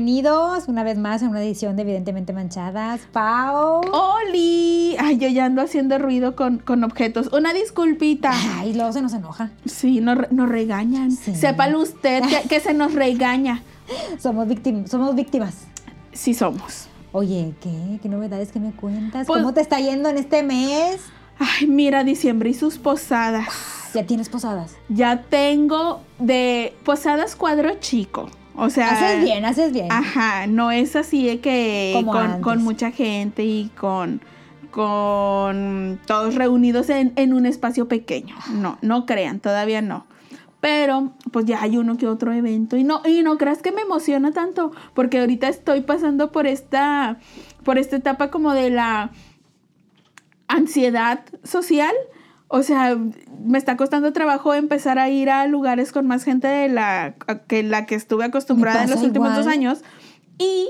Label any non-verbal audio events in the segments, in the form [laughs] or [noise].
bienvenidos una vez más a una edición de Evidentemente Manchadas. Pau. ¡Oli! Ay, yo ya ando haciendo ruido con, con objetos. Una disculpita. Ay, luego se nos enoja. Sí, nos, re- nos regañan. Sí. Sépalo usted que, que se nos regaña. [laughs] Somos, somos víctimas. Sí somos. Oye, ¿qué? ¿Qué novedades que me cuentas? Pues- ¿Cómo te está yendo en este mes? Ay, mira, diciembre y sus posadas. Ya tienes posadas. Ya tengo de posadas cuadro chico. O sea. haces bien, haces bien. Ajá, no es así de que con, con mucha gente y con, con todos reunidos en, en un espacio pequeño. No, no crean, todavía no. Pero pues ya hay uno que otro evento y no y no creas que me emociona tanto porque ahorita estoy pasando por esta por esta etapa como de la ansiedad social. O sea, me está costando trabajo empezar a ir a lugares con más gente de la que la que estuve acostumbrada en los últimos dos años. Y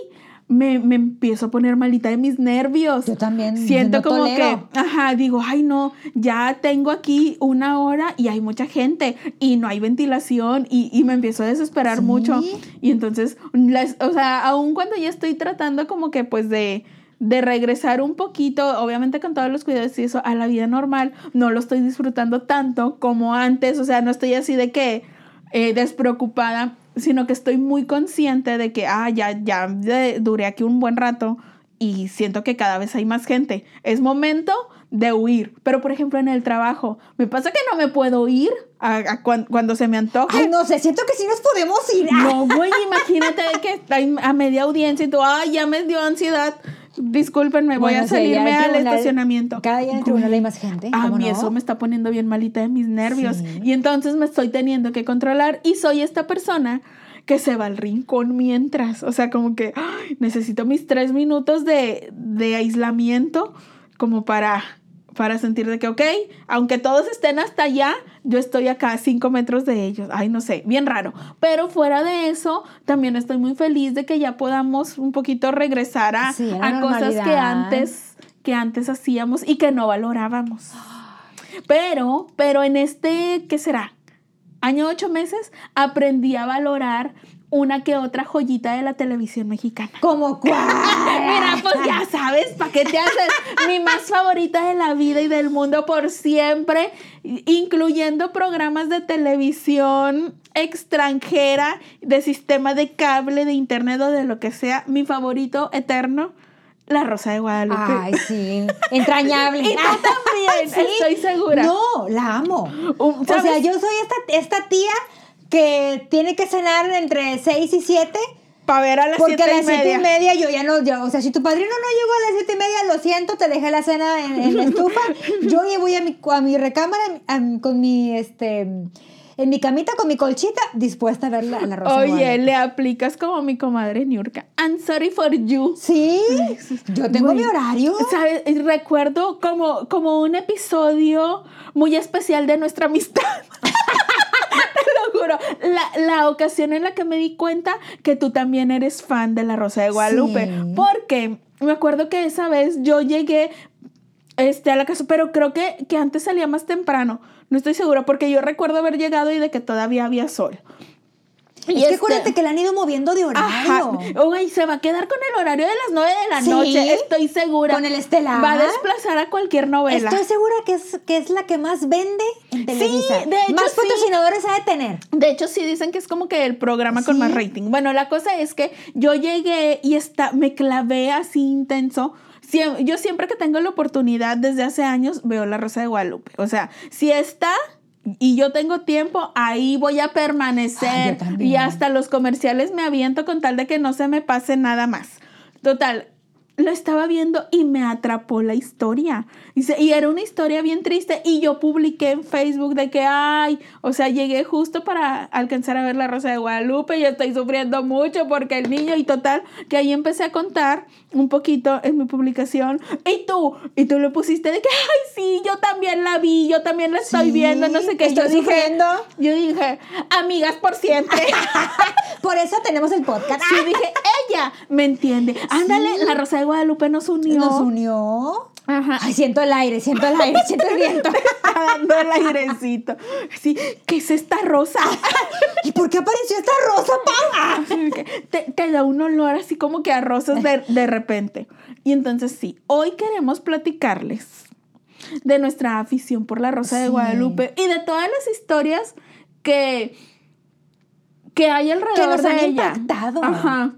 me, me empiezo a poner malita de mis nervios. Yo también, Siento no como tolero. que, ajá, digo, ay no, ya tengo aquí una hora y hay mucha gente y no hay ventilación y, y me empiezo a desesperar Sí. mucho. Y entonces, las- o sea, aun cuando ya estoy tratando como que pues de, de regresar un poquito, obviamente con todos los cuidados y eso, a la vida normal, no lo estoy disfrutando tanto como antes, o sea, no estoy así de que eh, despreocupada, sino que estoy muy consciente de que, ah, ya, ya de- duré aquí un buen rato y siento que cada vez hay más gente. Es momento de huir. Pero, por ejemplo, en el trabajo, me pasa que no me puedo ir a- a cuan- cuando se me antoje. Ay, no sé, siento que sí nos podemos ir. No, güey, imagínate que está a media audiencia y tú, ay, ya me dio ansiedad. Discúlpenme, voy Bueno, a salirme al tribunal- estacionamiento. Cada día en el tribunal hay más gente. A ¿cómo mí no? eso me está poniendo bien malita de mis nervios. Sí. Y entonces me estoy teniendo que controlar y soy esta persona que se va al rincón mientras. O sea, como que ay, necesito mis tres minutos de, de aislamiento como para, para sentir de que, ok, aunque todos estén hasta allá, yo estoy acá a cinco metros de ellos. Ay, no sé, bien raro. Pero fuera de eso, también estoy muy feliz de que ya podamos un poquito regresar a, Sí, a cosas que antes que antes hacíamos y que no valorábamos. Pero, pero en este, ¿qué será? Año ocho meses, aprendí a valorar una que otra joyita de la televisión mexicana. ¿Cómo cuál? [laughs] Mira, pues ya sabes, ¿para qué te haces? Mi más favorita de la vida y del mundo por siempre, incluyendo programas de televisión extranjera, de sistema de cable, de internet o de lo que sea. Mi favorito eterno, La Rosa de Guadalupe. Ay, sí. Entrañable. [laughs] Y tú también, [laughs] estoy segura. No, la amo. Um, O sea, yo soy esta, esta tía que tiene que cenar entre 6 y 7. Para ver a las Porque siete a las y 7 media. y media yo ya no, yo, o sea, si tu padrino no llegó a las 7 y media, lo siento, te dejé la cena en, en la estufa. [laughs] Yo ya voy a mi, a mi recámara a con mi, este, en mi camita con mi colchita, dispuesta a ver la, la rosa. Oye, le aplicas como mi comadre Niurka. I'm sorry for you. Sí, yo tengo Güey, mi horario. Recuerdo como, como un episodio muy especial de nuestra amistad. [laughs] Juro. La, la ocasión en la que me di cuenta que tú también eres fan de La Rosa de Guadalupe. Sí. Porque me acuerdo que esa vez yo llegué este, a la casa, pero creo que, que antes salía más temprano. No estoy segura, porque yo recuerdo haber llegado y de que todavía había sol. Es Y que este- acuérdate que le han ido moviendo de horario. Uy, se va a quedar con el horario de las 9 de la Sí, noche, estoy segura. con el estelar. Va a desplazar a cualquier novela. Estoy segura que es, que es la que más vende en Televisa. de hecho, más sí. patrocinadores ha de tener. De hecho, sí dicen que es como que el programa con ¿Sí? más rating. Bueno, la cosa es que yo llegué y está, me clavé así intenso. Yo siempre que tengo la oportunidad desde hace años veo La Rosa de Guadalupe. O sea, si está y yo tengo tiempo, ahí voy a Ah, permanecer. también. y hasta los comerciales me aviento con tal de que no se me pase nada más. Total, lo estaba viendo y me atrapó la historia. Y, era una historia bien triste y yo publiqué en Facebook de que, ay, o sea, llegué justo para alcanzar a ver la Rosa de Guadalupe y estoy sufriendo mucho porque el niño y total, que ahí empecé a contar un poquito en mi publicación. Y tú, y tú le pusiste de que, ay, sí, yo también la vi, yo también la estoy Sí, viendo, no sé qué. estoy yo dije, sufriendo. yo dije, amigas por siempre. [laughs] Por eso tenemos el podcast. Sí, dije, ella me entiende. Ándale, la Rosa de Guadalupe nos unió. Nos unió. Ajá. Ay, siento el aire, siento el aire, siento el viento. [laughs] Dando el airecito. Sí, ¿qué es esta rosa? ¿Y por qué apareció esta rosa, Pau? te, te da un olor así como que a rosas de, de repente. Y entonces sí, hoy queremos platicarles de nuestra afición por la Rosa de. Guadalupe y de todas las historias que, que hay alrededor nos de han ella. impactado. Ajá.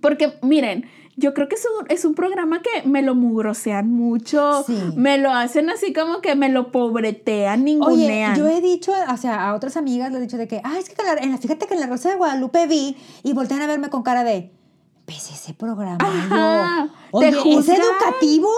Porque, miren, yo creo que es un, es un programa que me lo mugrosean mucho, Sí. me lo hacen así como que me lo pobretean, Oye, ningunean. yo he dicho, o sea, a otras amigas les he dicho de que, ah, es que en la- fíjate que en la Rosa de Guadalupe vi y voltean a verme con cara de, ¿ves ese programa? Ajá, Yo, te Oye, ¿es educativo?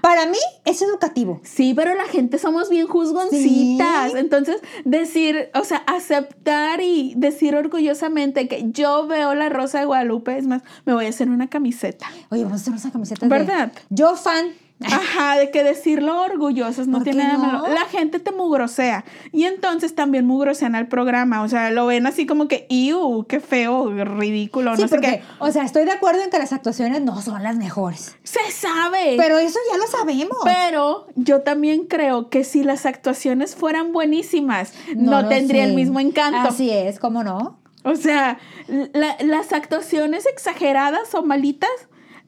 Para mí es educativo. Sí, pero la gente somos bien juzgoncitas. Sí. Entonces, decir, o sea, aceptar y decir orgullosamente que yo veo la Rosa de Guadalupe, es más, me voy a hacer una camiseta. Oye, vamos a hacer unas camisetas ¿Verdad? de... Yo fan. Ajá, de que decirlo orgullosos no ¿Por tiene nada no? malo. La gente te mugrosea. Y entonces también mugrosean al programa. O sea, lo ven así como que, ¡iu! ¡Qué feo! ¡Ridículo! Sí, no sé porque, qué. o sea, estoy de acuerdo en que las actuaciones no son las mejores. ¡Se sabe! Pero eso ya lo sabemos. Pero yo también creo que si las actuaciones fueran buenísimas, no, tendría el mismo encanto. Así es, ¿cómo no? O sea, la- las actuaciones exageradas o malitas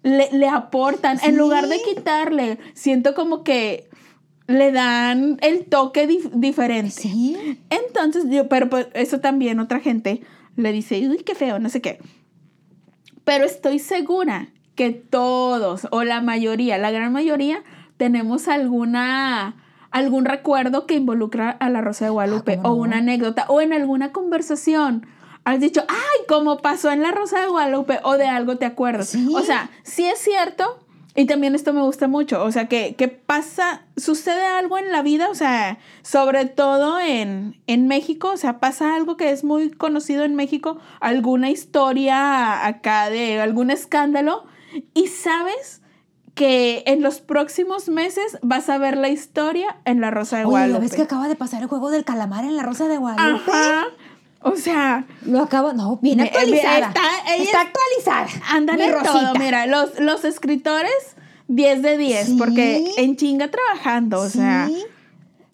le, le aportan, en lugar de quitarle, siento como que le dan el toque dif- diferente. Sí. Entonces, yo, pero pues, eso también otra gente le dice, uy, qué feo, no sé qué. Pero estoy segura que todos, o la mayoría, la gran mayoría, tenemos alguna algún recuerdo que involucra a la Rosa de Guadalupe, Ah, ¿cómo o una anécdota, o en alguna conversación. Has dicho, ay, como pasó en la Rosa de Guadalupe, o de algo te acuerdas. Sí. O sea, sí es cierto, y también esto me gusta mucho, o sea, que, que pasa, sucede algo en la vida, o sea, sobre todo en, en México, o sea, pasa algo que es muy conocido en México, alguna historia acá de algún escándalo, y sabes que en los próximos meses vas a ver la historia en La Rosa de Oye, ¿ya Guadalupe. ves que acaba de pasar el juego del calamar en la Rosa de Guadalupe? Ajá. O sea, Lo acabo, no, bien Me- actualizada. está- ella Está actualizada. andan en todo. Mira, los, los escritores, 10 de 10, Sí. porque en chinga trabajando, o sea, Sí.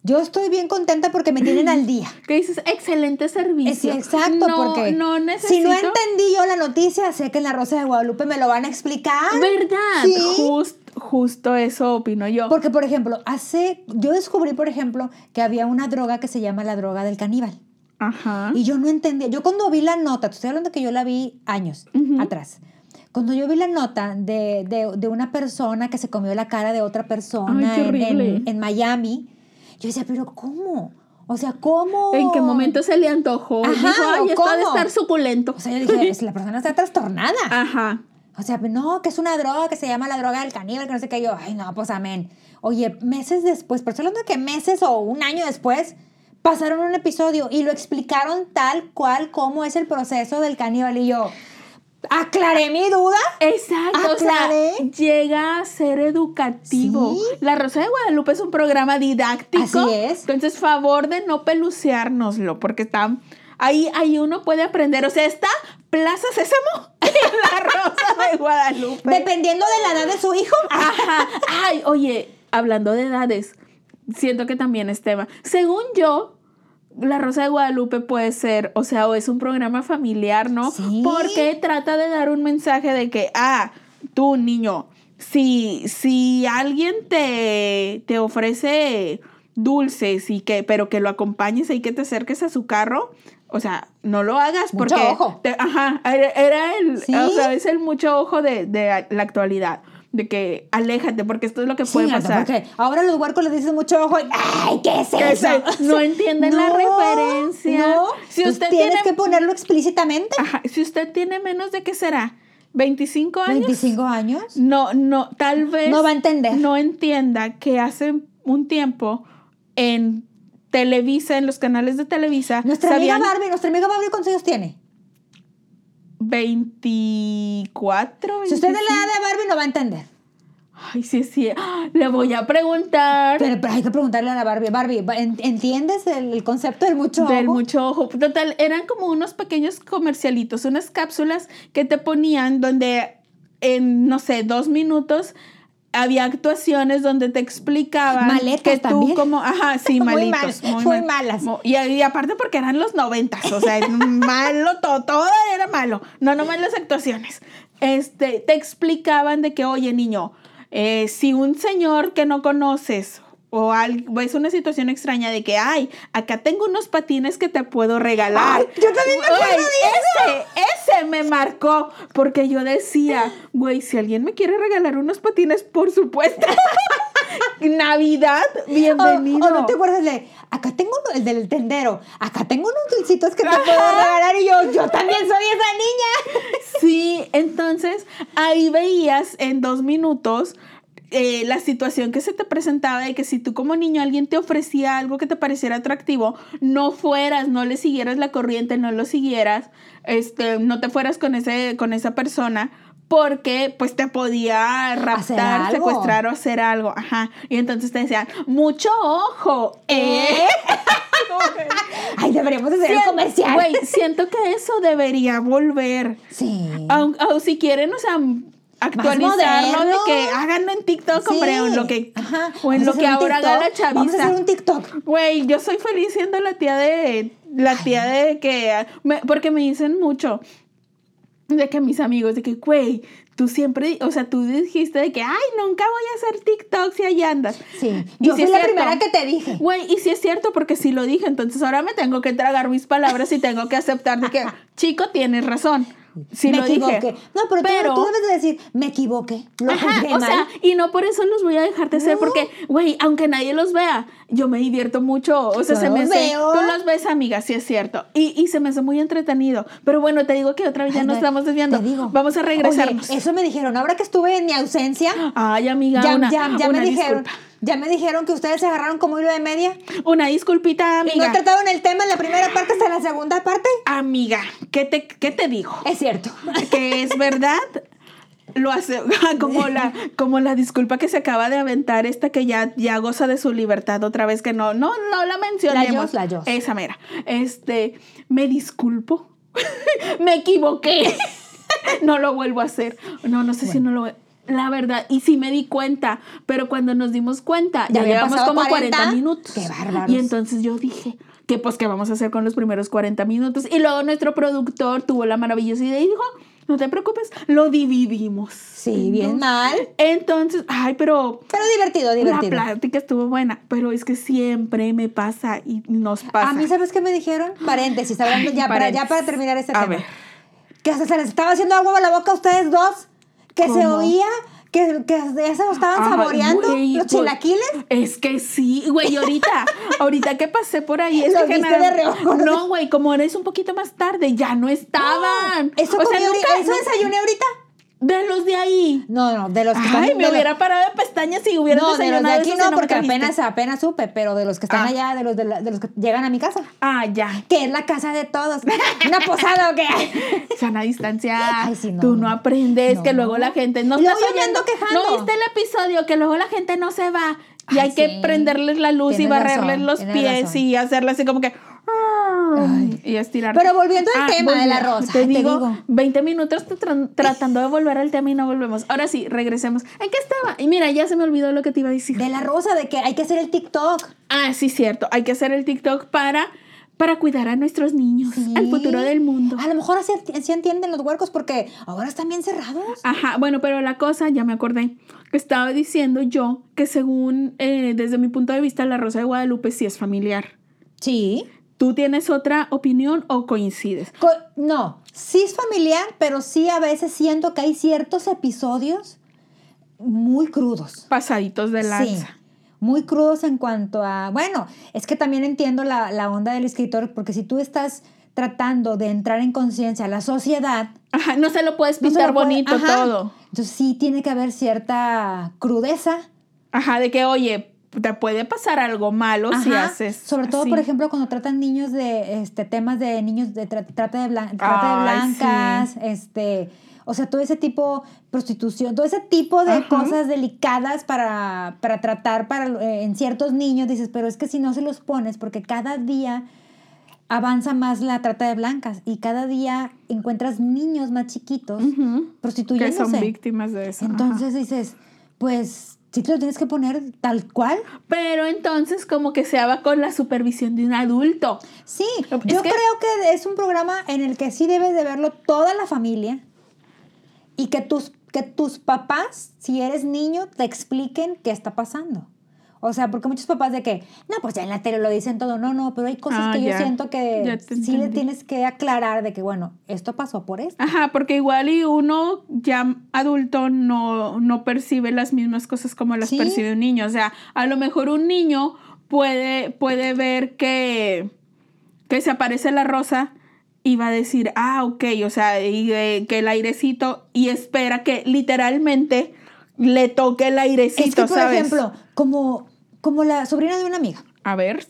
Yo estoy bien contenta porque me tienen al día. [clears throat] que dices, excelente Es, servicio. exacto, no, porque no si necesito. no entendí yo la noticia, sé que en la Rosa de Guadalupe me lo van a explicar. ¿Verdad? Sí. Just- justo eso opino yo. Porque, por ejemplo, hace, yo descubrí, por ejemplo, que había una droga que se llama la droga del caníbal. Ajá. Y yo no entendía. Yo cuando vi la nota, te estoy hablando que yo la vi años Ujú. atrás. Cuando yo vi la nota de, de- de una persona que se comió la cara de otra persona Ay, en, en- en Miami, yo decía, pero ¿cómo? O sea, ¿cómo? ¿En qué momento se le antojó? Ajá, Dijo, ay, esto ha de ¿cómo? estar suculento. O sea, yo dije, [laughs] la persona está trastornada. Ajá. O sea, no, que es una droga que se llama la droga del caníbal, que no sé qué. Yo, ay, no, pues amén. Oye, meses después, pero estoy hablando de que meses o un año después, pasaron un episodio y lo explicaron tal cual cómo es el proceso del caníbal. Y yo, aclaré mi duda. Exacto, o sea, llega a ser educativo. Sí. La Rosa de Guadalupe es un programa didáctico. Así es. Entonces, favor de no peluceárnoslo, porque está ahí, ahí uno puede aprender. O sea, está Plaza Sésamo la [laughs] Rosa de Guadalupe. Dependiendo de la edad de su hijo. Ajá. Ay, oye, hablando de edades, siento que también es tema. Según yo, La Rosa de Guadalupe puede ser, o sea, o es un programa familiar, ¿no? Sí. Porque trata de dar un mensaje de que, ah, tú, niño, si, si alguien te, te ofrece dulces y que, pero que lo acompañes y que te acerques a su carro, o sea, no lo hagas Mucho porque, ojo. te- ajá, era, era el, Sí. o sea, es el mucho ojo de, de la actualidad, de que aléjate porque esto es lo que puede Sí, pasar. porque ahora los huercos les dicen mucho ojo y, ¡ay, qué es eso! se- [laughs] no entienden la referencia. No, Si pues usted tienes tiene- que ponerlo explícitamente. Ajá, si usted tiene menos de qué será, 25 años, 25 años. no, no, tal vez No va a entender. no entienda que hace un tiempo en Televisa, en los canales de Televisa, Nuestra amiga Barbie, nuestra amiga Barbie, ¿cuántos años tiene? 24. Si usted es de 25. la edad de Barbie, no va a entender. Ay, sí, sí. Le voy a preguntar Pero, pero hay que preguntarle a la Barbie. Barbie, ¿en- ¿entiendes el, el concepto del mucho del ojo? mucho ojo. Total, eran como unos pequeños comercialitos, unas cápsulas que te ponían donde en, no sé, dos minutos había actuaciones donde te explicaban Maletas que tú también. como, ajá, sí, [laughs] Muy malitos, mal, muy mal. malas. Mo- Y, y aparte porque eran los noventas, o sea, malo, todo, todo era malo, no nomás las actuaciones. Este, te explicaban de que, oye, niño, eh, si un señor que no conoces o al- es una situación extraña de que, ay, acá tengo unos patines que te puedo regalar. Ay, yo también me acuerdo Güey, ese, ese me marcó, porque yo decía, güey, si alguien me quiere regalar unos patines, por supuesto. [laughs] Navidad, bienvenido. o no te acuerdas de, acá tengo uno, el del tendero, acá tengo unos dulcitos que te puedo regalar y yo, yo también soy esa niña. Sí, entonces ahí veías en dos minutos eh, la situación que se te presentaba de que si tú como niño alguien te ofrecía algo que te pareciera atractivo, no fueras, no le siguieras la corriente, no lo siguieras, este, no te fueras con, ese, con esa persona. Porque pues te podía raptar, secuestrar o hacer algo. Ajá. Y entonces te decían, mucho ojo, ¿eh? [laughs] Ay, deberíamos hacer un Sien- comercial. Güey, siento que eso debería volver. Sí. Aun- O, si quieren, o sea, actualizarlo de que háganlo en TikTok, hombre, o en lo que, Ajá. o en lo que ahora haga la TikTok. Vamos a hacer chaviza. un TikTok. Güey, yo soy feliz siendo la tía de, la tía de que, me- porque me dicen mucho de que mis amigos, de que, güey, tú siempre, o sea, tú dijiste de que, ay, nunca voy a hacer TikTok si ahí andas. Sí. Y Yo sí fui la cierto. primera que te dije. Güey, y sí es cierto porque sí lo dije, entonces ahora me tengo que tragar mis palabras y tengo que aceptar de que, [laughs] chico, tienes razón. Sí me lo equivoqué. dije. No, pero, tú- Pero- tú, debes de decir, me equivoqué. Lo Ajá, o mal. sea, y no por eso los voy a dejar de No. porque, güey, aunque nadie los vea, yo me divierto mucho. O sea, Yo se me hace. Tú los ves, amiga, sí es cierto. Y, y se me hace muy entretenido. Pero bueno, te digo que otra vez ya Ay, nos estamos desviando. te digo. Vamos a regresarnos. Oye, eso me dijeron. Ahora que estuve en mi ausencia, [gasps] Ay, amiga, ya, una, ya, ya me una dijeron. Ya me dijeron que ustedes se agarraron como hilo de media. Una disculpita, Y no amiga. trataron el tema en la primera parte hasta la segunda parte. Amiga, ¿qué te, qué te digo? Es cierto. que es verdad. Lo hace [laughs] como la, como la disculpa que se acaba de aventar esta que ya, ya goza de su libertad otra vez que no, no, no la mencionemos. La Jos, la Jos. Esa mera. Este, me disculpo. [laughs] me equivoqué. [laughs] no lo vuelvo a hacer. No, no sé si no lo La verdad, y sí me di cuenta, pero cuando nos dimos cuenta, Ya llevamos como 40, 40. minutos. Qué bárbaros. Y entonces yo dije, que pues qué vamos a hacer con los primeros 40 minutos. Y luego nuestro productor tuvo la maravillosa idea y dijo, no te preocupes, lo dividimos. Sí, bien mal. Entonces, ay, pero Pero divertido, la divertido. plática estuvo buena, pero es que siempre me pasa y nos pasa. A mí, ¿sabes qué me dijeron? Paréntesis, hablando Ay, ya, para, ya para terminar este A tema. ver. Que hasta se les estaba haciendo agua a la boca a ustedes dos. Que se oía, que, que ya se lo estaban Ay, saboreando los chilaquiles. Es que sí, güey, ahorita, [laughs] ahorita que pasé por ahí, es que viste generaron- de reojo, ¿no? Güey, como eres un poquito más tarde, ya no estaban. Eso, o sea, comí ahorita- nunca- eso desayuné ahorita. De los de ahí. No, no, de los que están Ay, me hubiera parado de pestañas si hubiera No, de los de desayunado aquí no, porque apenas, apenas supe, pero de los que están Ah. allá, de los, de, la- de los que llegan a mi casa. Ah, ya. Que es la casa de todos. [laughs] ¿Una posada o qué? [laughs] Sana distancia. Ay, sí, no. Tú no aprendes, No. que luego la gente no yo oyendo. quejando. No viste el episodio, que luego la gente no se va. Y Ay, hay que prenderles la luz y barrerles razón, los pies razón. y hacerle así como que. Ay. Y estirar. Pero volviendo al tema del volviendo. arroz, Te ay, te digo, digo. 20 minutos tra- tratando de volver al tema y no volvemos. Ahora sí, regresemos. ¿En qué estaba? Y mira, ya se me olvidó lo que te iba a decir. De la rosa, de que hay que hacer el TikTok. Ah, sí, cierto. Hay que hacer el TikTok para, para cuidar a nuestros niños, Sí. al futuro del mundo. A lo mejor así, así entienden los huercos porque ahora están bien cerrados. Ajá, bueno, pero la cosa, ya me acordé, que estaba diciendo yo que según, eh, desde mi punto de vista, la Rosa de Guadalupe sí es familiar. Sí. ¿Tú tienes otra opinión o coincides? Co- no, sí es familiar, pero sí a veces siento que hay ciertos episodios muy crudos. Pasaditos de lanza. Sí, muy crudos en cuanto a, bueno, es que también entiendo la, la onda del escritor, porque si tú estás tratando de entrar en conciencia a la sociedad, Ajá, no se lo puedes no pintar puede- bonito ajá. todo. Entonces sí tiene que haber cierta crudeza. Ajá, de que, oye, te puede pasar algo malo si haces. Sobre todo, así. por ejemplo, cuando tratan niños de este temas de niños de tra- trata de, blan- trata de Ay, blancas, este, o sea, todo ese tipo prostitución, todo ese tipo de Ajá. cosas delicadas para, para tratar para eh, en ciertos niños dices, pero es que si no se los pones porque cada día avanza más la trata de blancas y cada día encuentras niños más chiquitos. Que prostituyéndose. son víctimas de eso. ajá. Entonces dices, pues sí te lo tienes que poner tal cual. Pero entonces como que se va con la supervisión de un adulto. Sí, Es yo que- creo que es un programa en el que sí debes de verlo toda la familia y que tus, que tus papás, si eres niño, te expliquen qué está pasando. O sea, porque muchos papás de que, no, pues ya en la tele lo dicen todo. No, no, pero hay cosas Ah, que yo siento que sí le tienes que aclarar de que, bueno, esto pasó por esto. Ajá, porque igual y uno ya adulto no, no percibe las mismas cosas como las Sí. percibe un niño. O sea, a lo mejor un niño puede, puede ver que, que se aparece la rosa y va a decir, ah, ok, o sea, y, eh, que el airecito y espera que literalmente le toque el airecito, es que, por ¿sabes? ejemplo, como, como la sobrina de una amiga. A ver.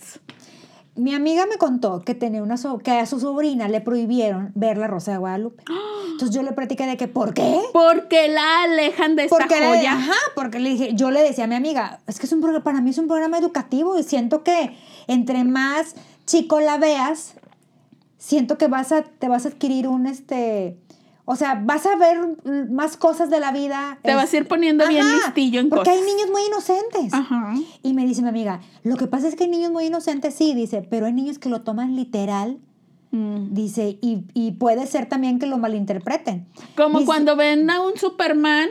Mi amiga me contó que, tenía una so- que a su sobrina le prohibieron ver la Rosa de Guadalupe. [gasps] Entonces yo le platiqué de que, ¿por qué? Porque la alejan de esta Porque le, joya. ajá, porque le dije, yo le decía a mi amiga, es que es un programa, para mí es un programa educativo y siento que entre más chico la veas, siento que vas a, te vas a adquirir un este, o sea, vas a ver más cosas de la vida. Te vas a ir poniendo bien listillo en Porque hay cosas. niños muy inocentes. Ajá. Y me dice mi amiga, lo que pasa es que hay niños muy inocentes, sí, dice, pero hay niños que lo toman literal, Mm. dice, y, y puede ser también que lo malinterpreten. Como Dice- cuando ven a un Superman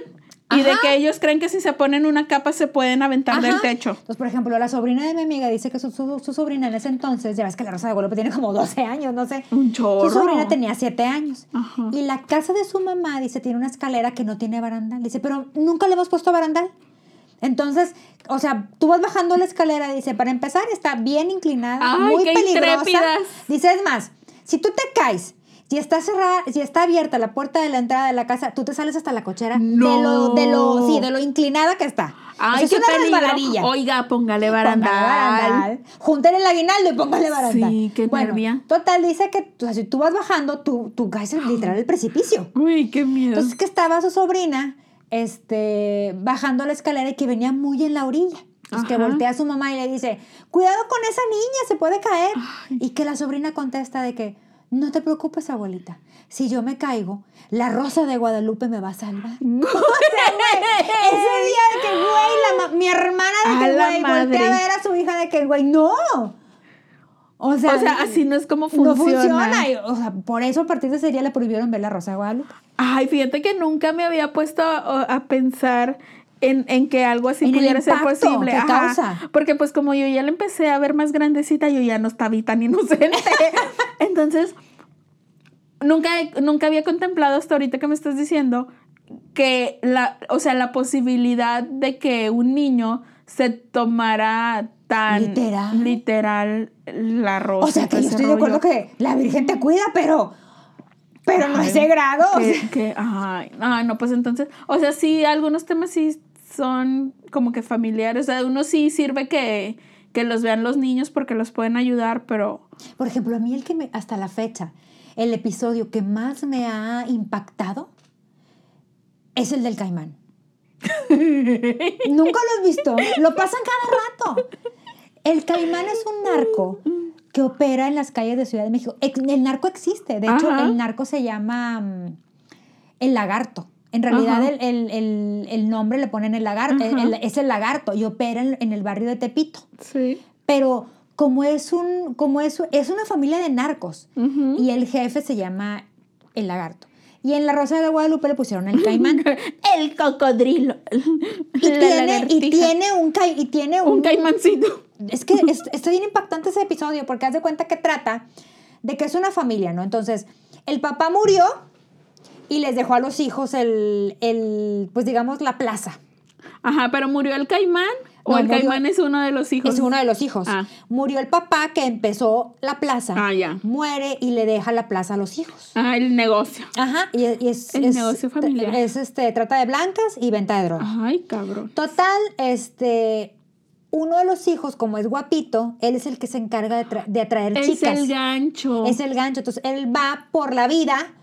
y de que ellos creen que si se ponen una capa se pueden aventar del techo. Entonces, por ejemplo, la sobrina de mi amiga dice que su, su- su sobrina en ese entonces, ya ves que la Rosa de Guadalupe tiene como 12 años, no sé. Un chorro. Su sobrina tenía 7 años. Ajá. Y la casa de su mamá, dice, tiene una escalera que no tiene barandal. Dice, pero nunca le hemos puesto barandal. Entonces, o sea, tú vas bajando la escalera, dice, para empezar está bien inclinada, Ay, muy qué peligrosa. intrépidas. Dice, es más, si tú te caes, si está cerrada, si está abierta la puerta de la entrada de la casa, tú te sales hasta la cochera de lo, de lo, sí, de lo inclinada que está. Ay, O sea, qué es. Oiga, póngale Póngale barandal. barandal. Júntale el aguinaldo y póngale barandal. Sí, qué bueno, nervia. Total, dice que o sea, si tú vas bajando, tú, tú caes literal el precipicio. Uy, qué miedo. Entonces que estaba su sobrina este, bajando la escalera y que venía muy en la orilla. Entonces que voltea a su mamá y le dice, cuidado con esa niña, se puede caer. Y que la sobrina contesta de que, no te preocupes, abuelita. Si yo me caigo, la rosa de Guadalupe me va a salvar. [laughs] o sea, güey, ese día de que, güey, la mi hermana de que, güey, voltea a ver a su hija de que, güey, no. O sea, o sea, así no es como no funciona. funciona. Y, o sea, por eso a partir de ese día le prohibieron ver la rosa de Guadalupe. Ay, fíjate que nunca me había puesto a, a pensar en, en que algo así En pudiera ser posible. Ajá. causa. Porque pues como yo ya la empecé a ver más grandecita, yo ya no estaba tan inocente. [laughs] Entonces, nunca, nunca había contemplado hasta ahorita que me estás diciendo que la, o sea, la posibilidad de que un niño se tomara tan Literal. literal la rosa. O sea, que yo estoy de acuerdo que la Virgen te cuida, pero, pero no a ese grado. o Que, sea. que- ay, ay, no, pues entonces, o sea, sí, algunos temas sí son como que familiares, o sea, uno sí sirve que, que los vean los niños porque los pueden ayudar, pero Por ejemplo, a mí el que me, hasta la fecha, el episodio que más me ha impactado es el del caimán. [laughs] Nunca lo has visto. Lo pasan cada rato. El caimán es un narco que opera en las calles de Ciudad de México. El narco existe. De hecho, Ajá. el narco se llama mm, el lagarto. En realidad, el, el- el- el nombre le ponen el lagarto. El- es el lagarto y opera en, en el barrio de Tepito. sí. Pero como es un, como es, es una familia de narcos y el jefe se llama el lagarto. Y en la Rosa de Guadalupe le pusieron el caimán. [laughs] El cocodrilo. y, La tiene, y tiene un ca- y tiene un, un caimancito. Es que es- está bien impactante ese episodio porque haz de cuenta que trata de que es una familia, ¿no? Entonces, el papá murió y les dejó a los hijos el, el pues digamos, la plaza. Ajá, pero murió el caimán o No, el murió- caimán es uno de los hijos. Es uno de los hijos. Ah. Murió el papá que empezó la plaza. Ah, ya. Muere y le deja la plaza a los hijos. Ah, el negocio. Ajá, y, y es, El es- negocio familiar. Es este, trata de blancas y venta de droga. Ay, cabrón. Total, este, uno de los hijos, como es guapito, él es el que se encarga de, de atraer Es chicas. el gancho. Es el gancho. Entonces, él va por la vida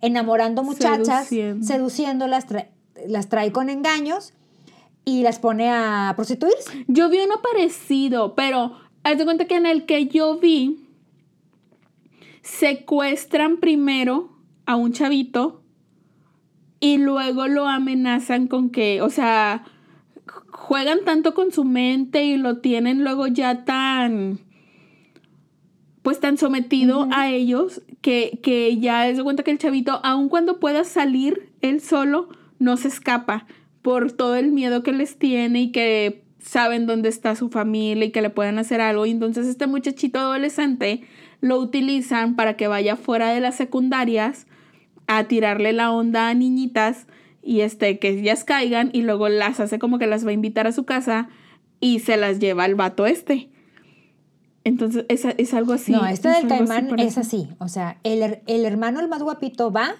enamorando muchachas, Seduciendo. seduciéndolas, tra- las trae con engaños y las pone a prostituirse. Yo vi uno parecido, pero haz de cuenta que en el que yo vi, secuestran primero a un chavito y luego lo amenazan con que, o sea, juegan tanto con su mente y lo tienen luego ya tan pues tan sometido a ellos que, que ya es de cuenta que el chavito, aun cuando pueda salir él solo, no se escapa por todo el miedo que les tiene y que saben dónde está su familia y que le pueden hacer algo. Y entonces este muchachito adolescente lo utilizan para que vaya fuera de las secundarias a tirarle la onda a niñitas y este, que ellas caigan y luego las hace como que las va a invitar a su casa y se las lleva al vato este. Entonces es, es algo así. No, este es del caimán por es así. O sea, el, el hermano, el más guapito, va,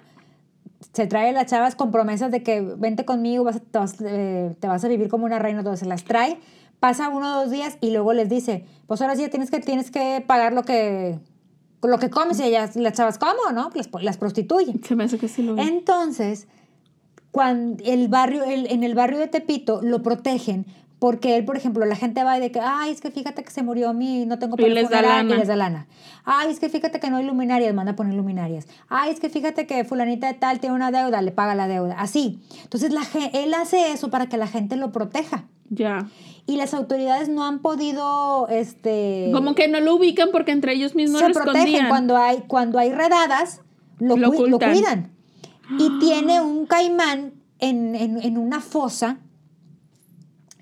se trae a las chavas con promesas de que vente conmigo, vas te, vas, eh, te vas a vivir como una reina, entonces se las trae, pasa uno o dos días y luego les dice, pues ahora sí tienes que, tienes que pagar lo que, lo que comes y ellas, las chavas, ¿cómo? ¿No? Las, las prostituyen. Se me hace que sí lo. Entonces, cuando el barrio, el- en el barrio de Tepito lo protegen porque él, por ejemplo, la gente va y de que, ay, es que fíjate que se murió mi, no tengo Y para el les da funeral", lana. y les da lana. Ay, es que fíjate que no hay luminarias, manda a poner luminarias. Ay, es que fíjate que fulanita de tal tiene una deuda, le paga la deuda. Así. Entonces, la, él hace eso para que la gente lo proteja. Ya. Y las autoridades no han podido, este... Como que no lo ubican porque entre ellos mismos se lo protegen escondían. cuando hay cuando hay redadas lo, Lo cuidan y tiene [gasps] un caimán en, en- en una fosa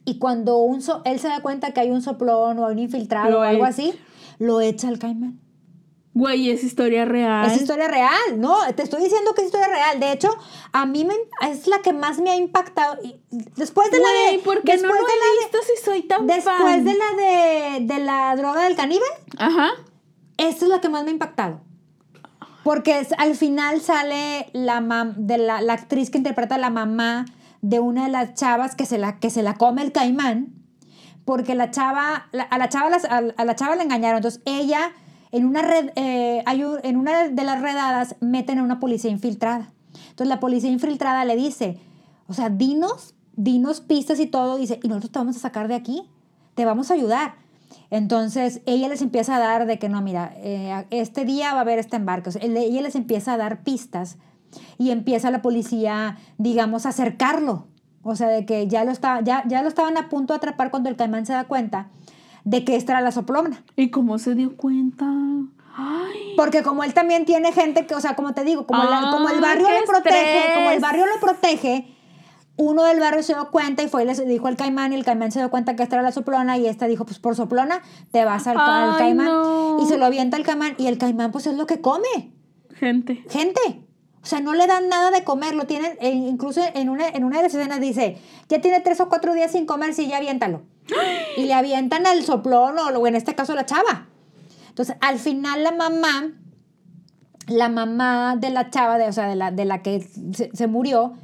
y cuando un so- él se da cuenta que hay un soplón o hay un infiltrado Lo o algo así lo echa al caimán Güey, es historia real. es historia real no te estoy diciendo que es historia real de hecho a mí me es la que más me ha impactado después de la Güey, de ¿por qué no después lo de la he visto si soy tan de, después fan? de la de, de la droga del caníbal Ajá. Esta es la que más me ha impactado. Porque es- al final sale la, mam- de la, la actriz que interpreta a la mamá de una de las chavas que se la, que se la come el caimán. Porque la chava, la- a, la chava las- a, a la chava la engañaron. Entonces ella, en una, red, eh, hay en una de las redadas, meten a una policía infiltrada. Entonces la policía infiltrada le dice, o sea, dinos, dinos pistas y todo. Dice, y nosotros te vamos a sacar de aquí. Te vamos a ayudar. Entonces ella les empieza a dar de que no, mira, eh, este día va a haber este embarque. O sea, ella les empieza a dar pistas y empieza la policía, digamos, a acercarlo. O sea, de que ya lo, estaba, ya, ya lo estaban a punto de atrapar cuando el caimán se da cuenta de que esta era la soplona. ¿Y cómo se dio cuenta? Ay. Porque como él también tiene gente que, o sea, como te digo, como, la- como el barrio lo protege, estrés. como el barrio lo protege, uno del barrio se dio cuenta y fue y le dijo al caimán y el caimán se dio cuenta que esta era la soplona y esta dijo, pues por soplona te vas al, caimán. no. Y se lo avienta al caimán y el caimán pues es lo que come, Gente. gente. O sea, no le dan nada de comer, lo tienen, e incluso en una, en una de las escenas dice, ya tiene tres o cuatro días sin comer, sí, ya aviéntalo. [gasps] Y le avientan al soplón o, o en este caso la chava. Entonces, al final la mamá, la mamá de la chava, de, o sea, de la, de la que se, se murió,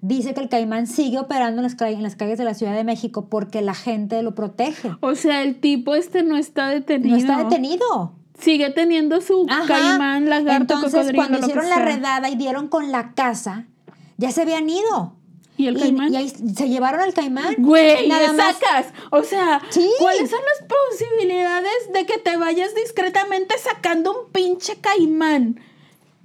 dice que el caimán sigue operando en las, calles, en las calles de la Ciudad de México porque la gente lo protege. O sea, el tipo este no está detenido. No está detenido. Sigue teniendo su Ajá. caimán, lagarto, Entonces, cocodrilo, cuando lo que hicieron la redada y dieron con la casa, ya se habían ido. ¿Y el caimán? Y ahí se llevaron al caimán. Güey, Nada le más. sacas. O sea, Sí. ¿cuáles son las posibilidades de que te vayas discretamente sacando un pinche caimán?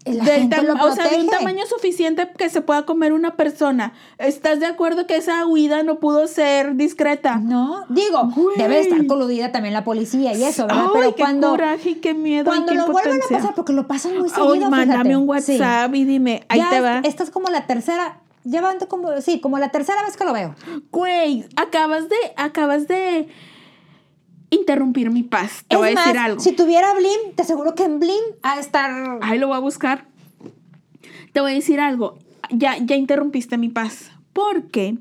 La Del gente lo o sea, de un tamaño suficiente que se pueda comer una persona. ¿Estás de acuerdo que esa huida no pudo ser discreta? No, digo, Güey. debe estar coludida también la policía y eso, ¿verdad? Ay, Pero qué cuando, coraje y qué miedo y cuando qué lo vuelven a pasar, porque lo pasan muy seguido, Ay, mándame fíjate. un Sí. WhatsApp y dime, ahí Ya te va. Esta es como la tercera, van como, sí, como la tercera vez que lo veo. Güey, acabas de, acabas de interrumpir mi paz. Te es voy a más, decir algo. si tuviera Blim, te aseguro que en Blim ha de estar... Ahí lo voy a buscar. Te voy a decir algo. Ya, ya interrumpiste mi paz. Porque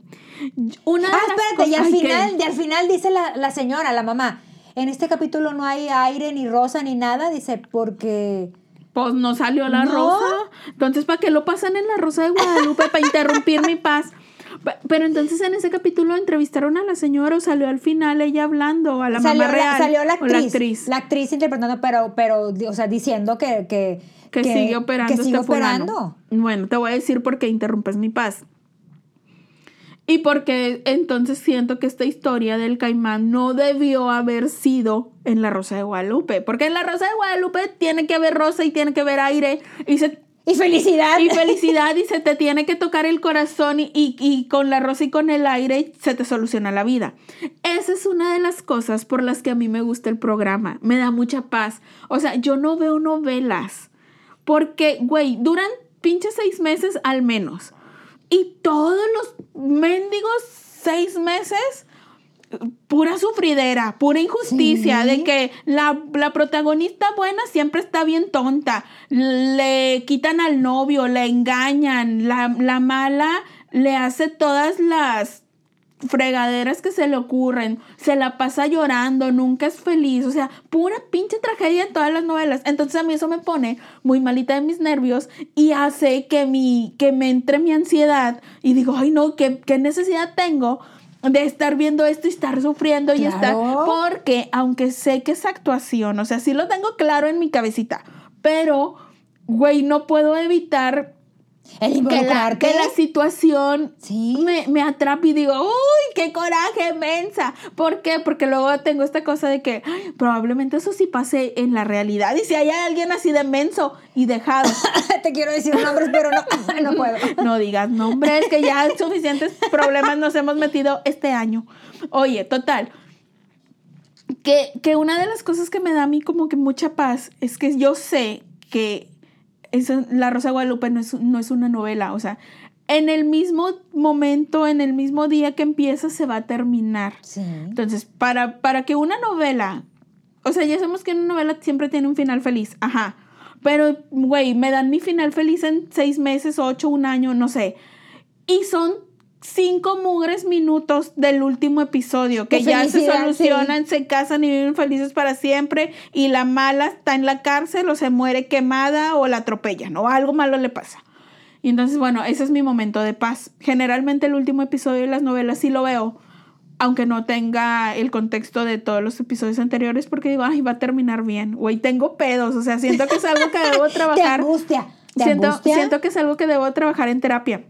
una de Ah, las espérate, y al final, y al final dice la, la señora, la mamá, en este capítulo no hay aire, ni rosa, ni nada, dice, porque... Pues no salió la No. rosa. Entonces, ¿para qué lo pasan en la rosa de Guadalupe? para interrumpir mi paz. Pe- Pero entonces en ese capítulo entrevistaron a la señora o salió al final ella hablando a la salió, mamá real. salió la o actriz, la actriz. interpretando, pero, pero, o sea, diciendo que... Que, que, sigue operando que sigue este operando. Bueno, te voy a decir por qué interrumpes mi paz. Y porque entonces siento que esta historia del caimán no debió haber sido en la Rosa de Guadalupe. Porque en la Rosa de Guadalupe tiene que haber rosa y tiene que haber aire. Y se Y felicidad. Y felicidad y se te tiene que tocar el corazón y, y, y, con la rosa y con el aire se te soluciona la vida. Esa es una de las cosas por las que a mí me gusta el programa. Me da mucha paz. O sea, yo no veo novelas porque, güey, duran pinches seis meses al menos. Y todos los mendigos seis meses pura sufridera, pura injusticia, Sí. de que la, la protagonista buena siempre está bien tonta, le quitan al novio, le engañan, la, la mala le hace todas las fregaderas que se le ocurren, se la pasa llorando, nunca es feliz, o sea, pura pinche tragedia en todas las novelas. Entonces a mí eso me pone muy malita de mis nervios y hace que, mi, que me entre mi ansiedad y digo, ay no, ¿qué, qué necesidad tengo de estar viendo esto y estar sufriendo y estar... Porque aunque sé que es actuación, o sea, sí lo tengo claro en mi cabecita, pero, güey, no puedo evitar El que la, involucrarte. que la situación Sí. me, me atrapa y digo, uy, qué coraje, mensa. ¿Por qué? Porque luego tengo esta cosa de que "Ay, probablemente eso sí pase en la realidad. Y si hay alguien así de menso y dejado, [laughs] Te quiero decir nombres, pero no, no puedo. [laughs] no digas nombres, que ya suficientes problemas nos hemos metido este año. Oye, total. Que, que una de las cosas que me da a mí como que mucha paz es que yo sé que eso- La Rosa de Guadalupe no es, no es una novela, o sea, en el mismo momento, en el mismo día que empieza, se va a terminar. Sí. Entonces, para, para que una novela, o sea, ya sabemos que una novela siempre tiene un final feliz, ajá. Pero, güey, me dan mi final feliz en seis meses, ocho, un año, no sé. Y son cinco mugres minutos del último episodio, que ya se solucionan, se casan y viven felices para siempre, y la mala está en la cárcel o se muere quemada o la atropellan o algo malo le pasa. Y entonces, bueno, ese es mi momento de paz. Generalmente el último episodio de las novelas sí lo veo, aunque no tenga el contexto de todos los episodios anteriores, porque digo, ay, va a terminar bien. Güey, tengo pedos, o sea, siento que es algo que debo [laughs] Te trabajar. angustia. Te siento, angustia. siento que es algo que debo trabajar en terapia.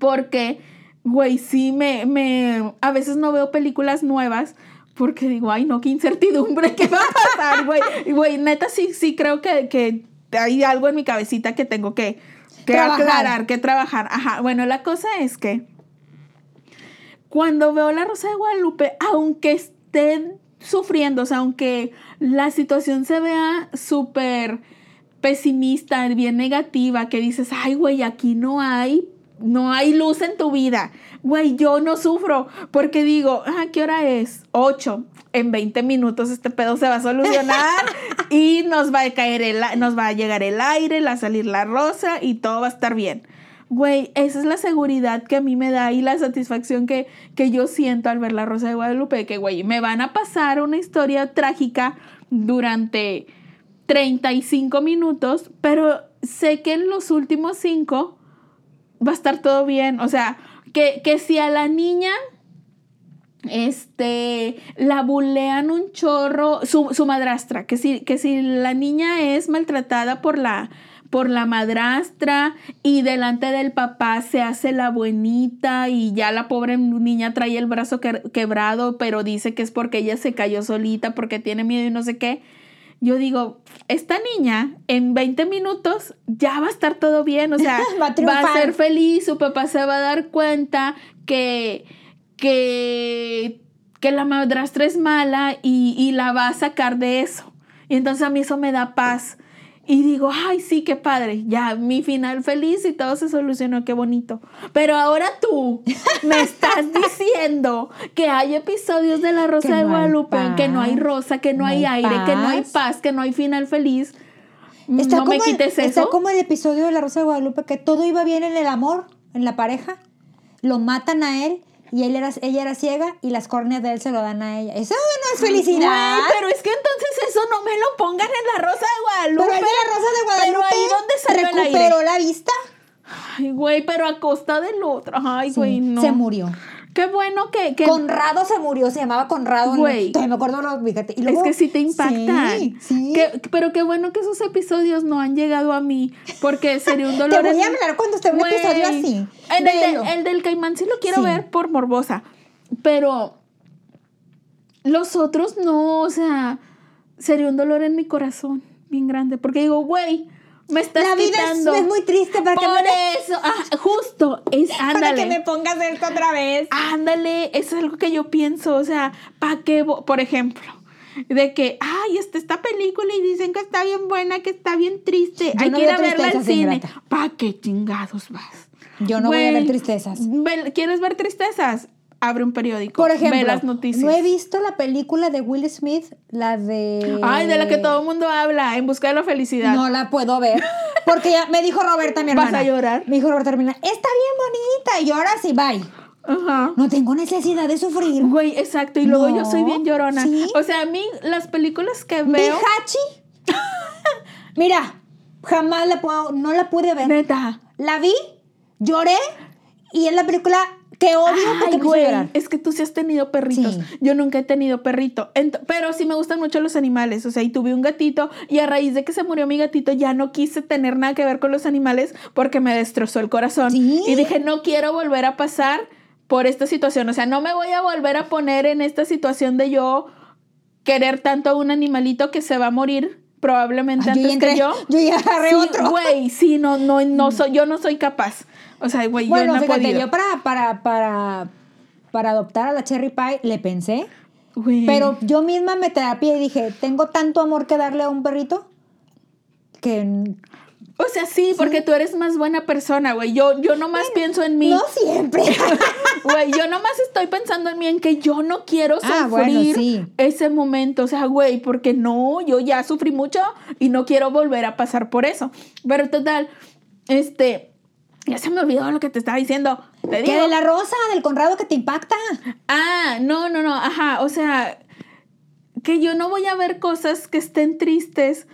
Porque, güey, sí me, me. A veces no veo películas nuevas. Porque digo, ay, no, qué incertidumbre, [laughs] ¿qué va a pasar, güey? Güey, neta, sí, sí creo que, que hay algo en mi cabecita que tengo que, que Trabajar. aclarar, que trabajar. Ajá, bueno, la cosa es que cuando veo la Rosa de Guadalupe, aunque esté sufriendo, o sea, aunque la situación se vea súper pesimista, bien negativa, que dices, ay, güey, aquí no hay, no hay luz en tu vida. Güey, yo no sufro porque digo, ah, ¿qué hora es? 8. En 20 minutos este pedo se va a solucionar [laughs] y nos va a caer el, nos va a llegar el aire, va a salir la rosa y todo va a estar bien. Güey, esa es la seguridad que a mí me da y la satisfacción que, que yo siento al ver la Rosa de Guadalupe, de que, güey, me van a pasar una historia trágica durante 35 minutos, pero sé que en los últimos 5 va a estar todo bien. O sea, que, que si a la niña este, la bulean un chorro, su, su madrastra, que si, que si la niña es maltratada por la, por la madrastra y delante del papá se hace la buenita y ya la pobre niña trae el brazo que- quebrado, pero dice que es porque ella se cayó solita, porque tiene miedo y no sé qué. Yo digo, esta niña en 20 minutos ya va a estar todo bien, o sea, [laughs] Va a va a triunfar. ser feliz, su papá se va a dar cuenta que, que, que la madrastra es mala y, y la va a sacar de eso. Y entonces a mí eso me da paz. Y digo, ay, sí, qué padre, ya mi final feliz y todo se solucionó, qué bonito. Pero ahora tú [laughs] me estás diciendo que hay episodios de La Rosa Que de no Guadalupe en que no hay paz, rosa, que no, no hay hay aire, que no hay paz. paz, que no hay final feliz. Está no me como el- quites Está eso. como el episodio de La Rosa de Guadalupe, que todo iba bien en el amor, en la pareja. Lo matan a él y él era, ella era ciega y las córneas de él se lo dan a ella. Eso no es felicidad. Güey, pero es que entonces eso no me lo pongan en la Rosa de Guadalupe. Pero de la Rosa de Guadalupe Pero ahí donde salió el aire. recuperó la vista. Ay, güey, pero a costa del otro. Ay, Sí, güey, no. Se murió. Qué bueno que, que Conrado se murió, se llamaba Conrado. Güey. Me acuerdo, lo- fíjate. Y es que sí te impactan. Sí, sí. Que- pero qué bueno que esos episodios no han llegado a mí, porque sería un [laughs] dolor. Te voy a hablar cuando esté un Güey, episodio así. El, del- Velo. el del caimán sí lo quiero Sí. ver por morbosa, pero los otros no, o sea, sería un dolor en mi corazón bien grande, porque digo, güey, me estás La vida es, quitando. es muy triste para que Por me, eso, ah, justo, es, [laughs] para que me pongas esto otra vez. Ándale, eso es algo que yo pienso, o sea, ¿para qué? Por ejemplo, de que, ay, este, esta película y dicen que está bien buena, que está bien triste, Yo hay no que ir a verla al cine. ¿Para qué chingados vas? Yo no voy a ver tristezas. ¿Quieres ver tristezas? Abre un periódico, Por ejemplo, ve las noticias. no he visto la película de Will Smith, la de... Ay, de la que todo el mundo habla, En busca de la felicidad. No la puedo ver. Porque ya me dijo Roberta, mi [laughs] ¿Vas hermana. a llorar? Me dijo Roberta, mi hermana, está bien bonita. Y ahora sí, bye. Ajá. No tengo necesidad de sufrir. Güey, exacto. Y luego yo soy bien llorona. ¿sí? O sea, a mí las películas que veo. Hachi. [laughs] Mira, jamás la puedo, no la pude ver. Neta. La vi, lloré y es la película que odio porque Ay, me hizo güey, llorar. es que tú sí has tenido perritos. Sí. Yo nunca he tenido perrito. Ent- pero sí me gustan mucho los animales. O sea, y tuve un gatito y a raíz de que se murió mi gatito ya no quise tener nada que ver con los animales porque me destrozó el corazón. Sí. Y dije, no quiero volver a pasar por esta situación. O sea, no me voy a volver a poner en esta situación de yo querer tanto a un animalito que se va a morir probablemente Ay, yo antes ya que yo. yo ya agarré Sí, otro. Güey, sí, no, no, no soy, yo no soy capaz. O sea, güey, yo Bueno, no he fíjate, podido. yo para, para, para, para adoptar a la Cherry Pie le pensé, Güey. pero yo misma me terapia y dije, tengo tanto amor que darle a un perrito que O sea, sí, porque tú eres más buena persona, güey. Yo, yo nomás pienso en mí. no siempre. [laughs] Güey, yo nomás estoy pensando en mí, en que yo no quiero sufrir Ah, bueno, sí. ese momento. O sea, güey, porque no, yo ya sufrí mucho y no quiero volver a pasar por eso. Pero total, este, ya se me olvidó lo que te estaba diciendo. Te que de la rosa, del Conrado que te impacta. Ah, no, no, no, ajá, o sea, que yo no voy a ver cosas que estén tristes,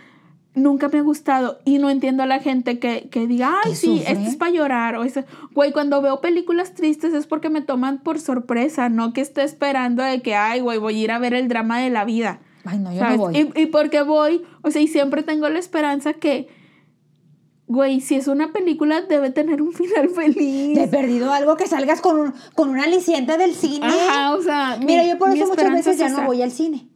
nunca me ha gustado y no entiendo a la gente que, que diga, ay, ¿Que sí, sufre? esto es para llorar, o ese, güey, cuando veo películas tristes es porque me toman por sorpresa, no que esté esperando de que, ay, güey, voy a ir a ver el drama de la vida. Ay, no, yo ¿sabes? no voy. Y, y porque voy, o sea, y siempre tengo la esperanza que, güey, si es una película debe tener un [laughs] final feliz. Te he perdido algo que salgas con, un, con una aliciente del cine. Ajá, o sea, Mira, mi- yo por eso muchas veces ya no voy al cine.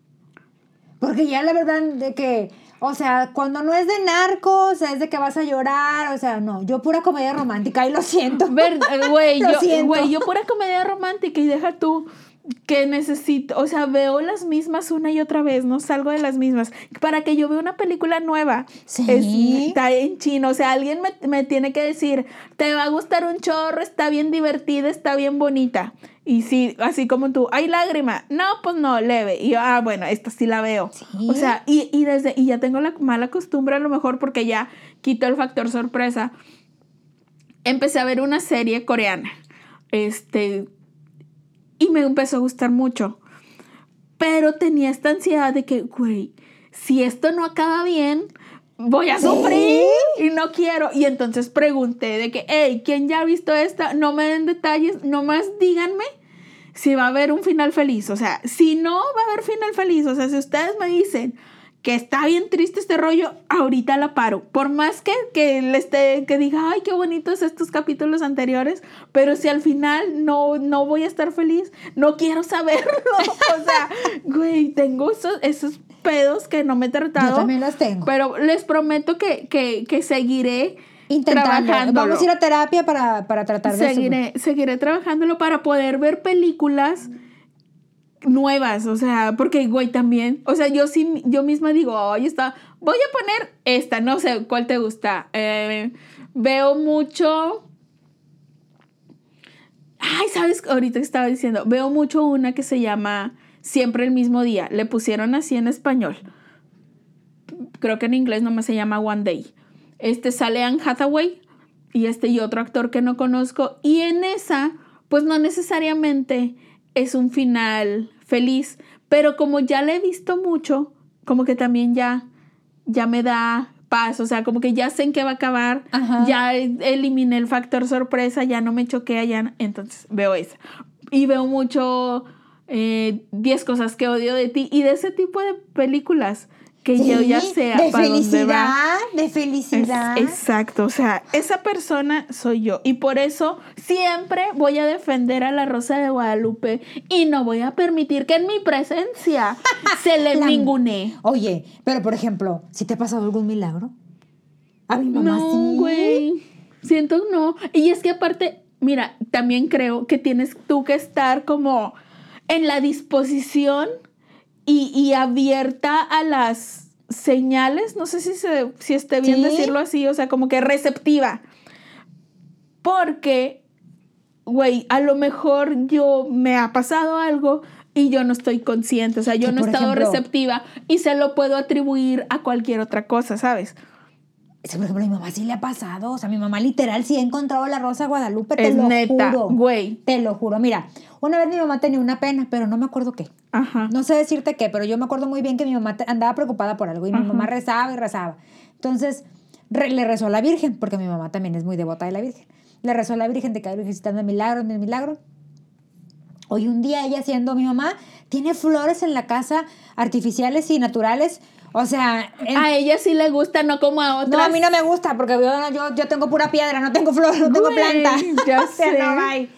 Porque ya la verdad de que, o sea, cuando no es de narcos, es de que vas a llorar, o sea, no, yo pura comedia romántica y lo siento. Ver, [laughs] güey, Lo yo, siento. güey, yo pura comedia romántica y deja tú que necesito, o sea, veo las mismas una y otra vez, no salgo de las mismas. Para que yo vea una película nueva, Sí. es- está en chino, o sea, alguien me, me tiene que decir, te va a gustar un chorro, está bien divertida, está bien bonita. Y sí, así como tú, hay lágrima, no, pues no, leve. Y yo, ah, bueno, esta sí la veo. Sí. O sea, y, y desde, y ya tengo la mala costumbre a lo mejor porque ya quito el factor sorpresa empecé a ver una serie coreana. Este. Y me empezó a gustar mucho. Pero tenía esta ansiedad de que, güey, si esto no acaba bien, voy a sufrir y no quiero. Y entonces pregunté de que, hey, ¿quién ya ha visto esta? No me den detalles, nomás díganme si va a haber un final feliz. O sea, si no va a haber final feliz, o sea, si ustedes me dicen que está bien triste este rollo, ahorita la paro. Por más que, que, le esté, que diga, ay, qué bonitos estos capítulos anteriores, pero si al final no, no voy a estar feliz, no quiero saberlo. [laughs] o sea, güey, tengo esos, esos pedos que no me he tratado. Yo también las tengo. Pero les prometo que, que, que seguiré Intentando. Vamos a ir a terapia para, para tratar de eso. seguiré, seguiré trabajándolo para poder ver películas nuevas, o sea, porque güey también, o sea, yo sí, yo misma digo, está, voy a poner esta, no sé cuál te gusta. Eh, veo mucho. Ay, sabes, ahorita estaba diciendo, veo mucho una que se llama Siempre el mismo día. Le pusieron así en español. Creo que en inglés nomás se llama One Day. Este sale Anne Hathaway y este y otro actor que no conozco. Y en esa, pues no necesariamente es un final feliz, pero como ya la he visto mucho, como que también ya, ya me da paz, o sea, como que ya sé en qué va a acabar, Ajá. ya eliminé el factor sorpresa, ya no me choquea, ya, entonces veo esa. Y veo mucho eh, 10 cosas que odio de ti y de ese tipo de películas que yo ya de para dónde va. felicidad, de Es- felicidad. exacto, o sea, esa persona soy yo y por eso siempre voy a defender a la Rosa de Guadalupe y no voy a permitir que en mi presencia [laughs] se le La- ningunee. Oye, pero por ejemplo, si te ha pasado algún milagro? A mi mamá no, sí. güey. Siento no. Y es que aparte, mira, también creo que tienes tú que estar como en la disposición y, y abierta a las señales. No sé si, se, si esté bien Sí. decirlo así, o sea, como que receptiva. Porque, güey, a lo mejor yo me ha pasado algo y yo no estoy consciente, o sea, yo no he estado ejemplo- receptiva y se lo puedo atribuir a cualquier otra cosa, ¿sabes? Sí, por ejemplo, a mi mamá sí le ha pasado. O sea, mi mamá literal sí ha encontrado la Rosa de Guadalupe. Te Es lo neta, juro. güey. Te lo juro. Mira, una vez mi mamá tenía una pena, pero no me acuerdo qué. Ajá. No sé decirte qué, pero yo me acuerdo muy bien que mi mamá andaba preocupada por algo y mi mamá rezaba y rezaba. Entonces, re- le rezó a la Virgen, porque mi mamá también es muy devota de la Virgen. Le rezó a la Virgen de que la Virgen de milagro, de milagro. Hoy un día ella siendo mi mamá, tiene flores en la casa, artificiales y naturales. O sea, A ella sí le gusta, no como a otras. no, a mí no me gusta porque yo, yo, yo tengo pura piedra, no tengo flor, no tengo Güey, planta. ya [laughs] O sea, sé. no hay.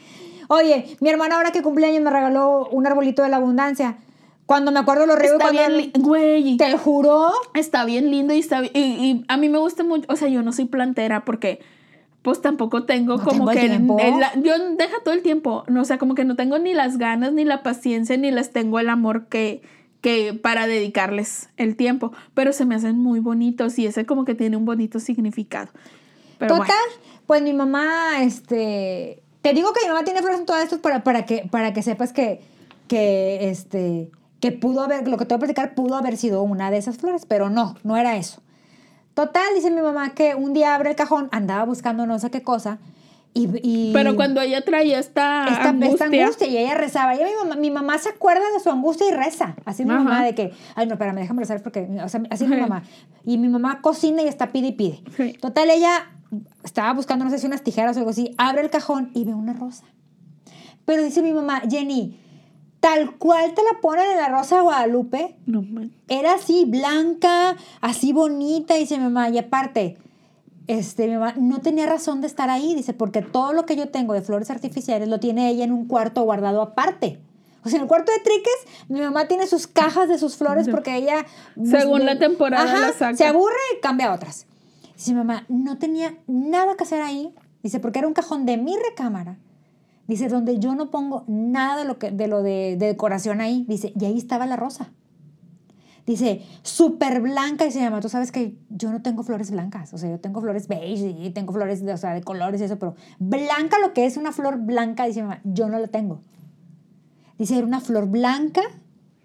Oye, mi hermana ahora que cumpleaños me regaló un arbolito de la abundancia. Cuando me acuerdo lo riego cuando... bien, li- güey. Te juro. Está bien lindo y está bi- y, y a mí me gusta mucho, o sea, yo no soy plantera porque pues tampoco tengo No como tengo el que tiempo. el- yo deja todo el tiempo, no, o sea, como que no tengo ni las ganas ni la paciencia ni les tengo el amor que que para dedicarles el tiempo, pero se me hacen muy bonitos y ese como que tiene un bonito significado. Pero Total, bueno. pues mi mamá, este... Te digo que mi mamá tiene flores en todo esto para, para, que, para que sepas que, que, este, que pudo haber, lo que te voy a platicar pudo haber sido una de esas flores, pero no, no era eso. Total, dice mi mamá que un día abre el cajón, andaba buscando no sé qué cosa, y... y- Pero cuando ella traía esta, esta esta angustia, angustia. y ella rezaba. Y mi mamá, mi mamá se acuerda de su angustia y reza. Así mi Ajá. mamá de que, ay, no, espérame, déjame rezar porque, o sea, así mi mamá. Y mi mamá cocina y está pide y pide. Sí. Total, ella estaba buscando, no sé si unas tijeras o algo así, abre el cajón y ve una rosa. Pero dice mi mamá, Jenny, tal cual te la ponen en la rosa de Guadalupe, no man. era así, blanca, así bonita, dice mi mamá. Y aparte, este, mi mamá no tenía razón de estar ahí, dice, porque todo lo que yo tengo de flores artificiales lo tiene ella en un cuarto guardado aparte. O sea, en el cuarto de triques, mi mamá tiene sus cajas de sus flores porque ella... Según la temporada Ajá, las saca. Se aburre y cambia a otras. Dice mamá, no tenía nada que hacer ahí. Dice, porque era un cajón de mi recámara. Dice, donde yo no pongo nada de lo, que, de, lo de, de decoración ahí. Dice, y ahí estaba la rosa. Dice, súper blanca. Dice, mi mamá, tú sabes que yo no tengo flores blancas. O sea, yo tengo flores beige y tengo flores de, o sea, de colores y eso, pero blanca, lo que es una flor blanca, dice mamá, yo no la tengo. Dice, era una flor blanca.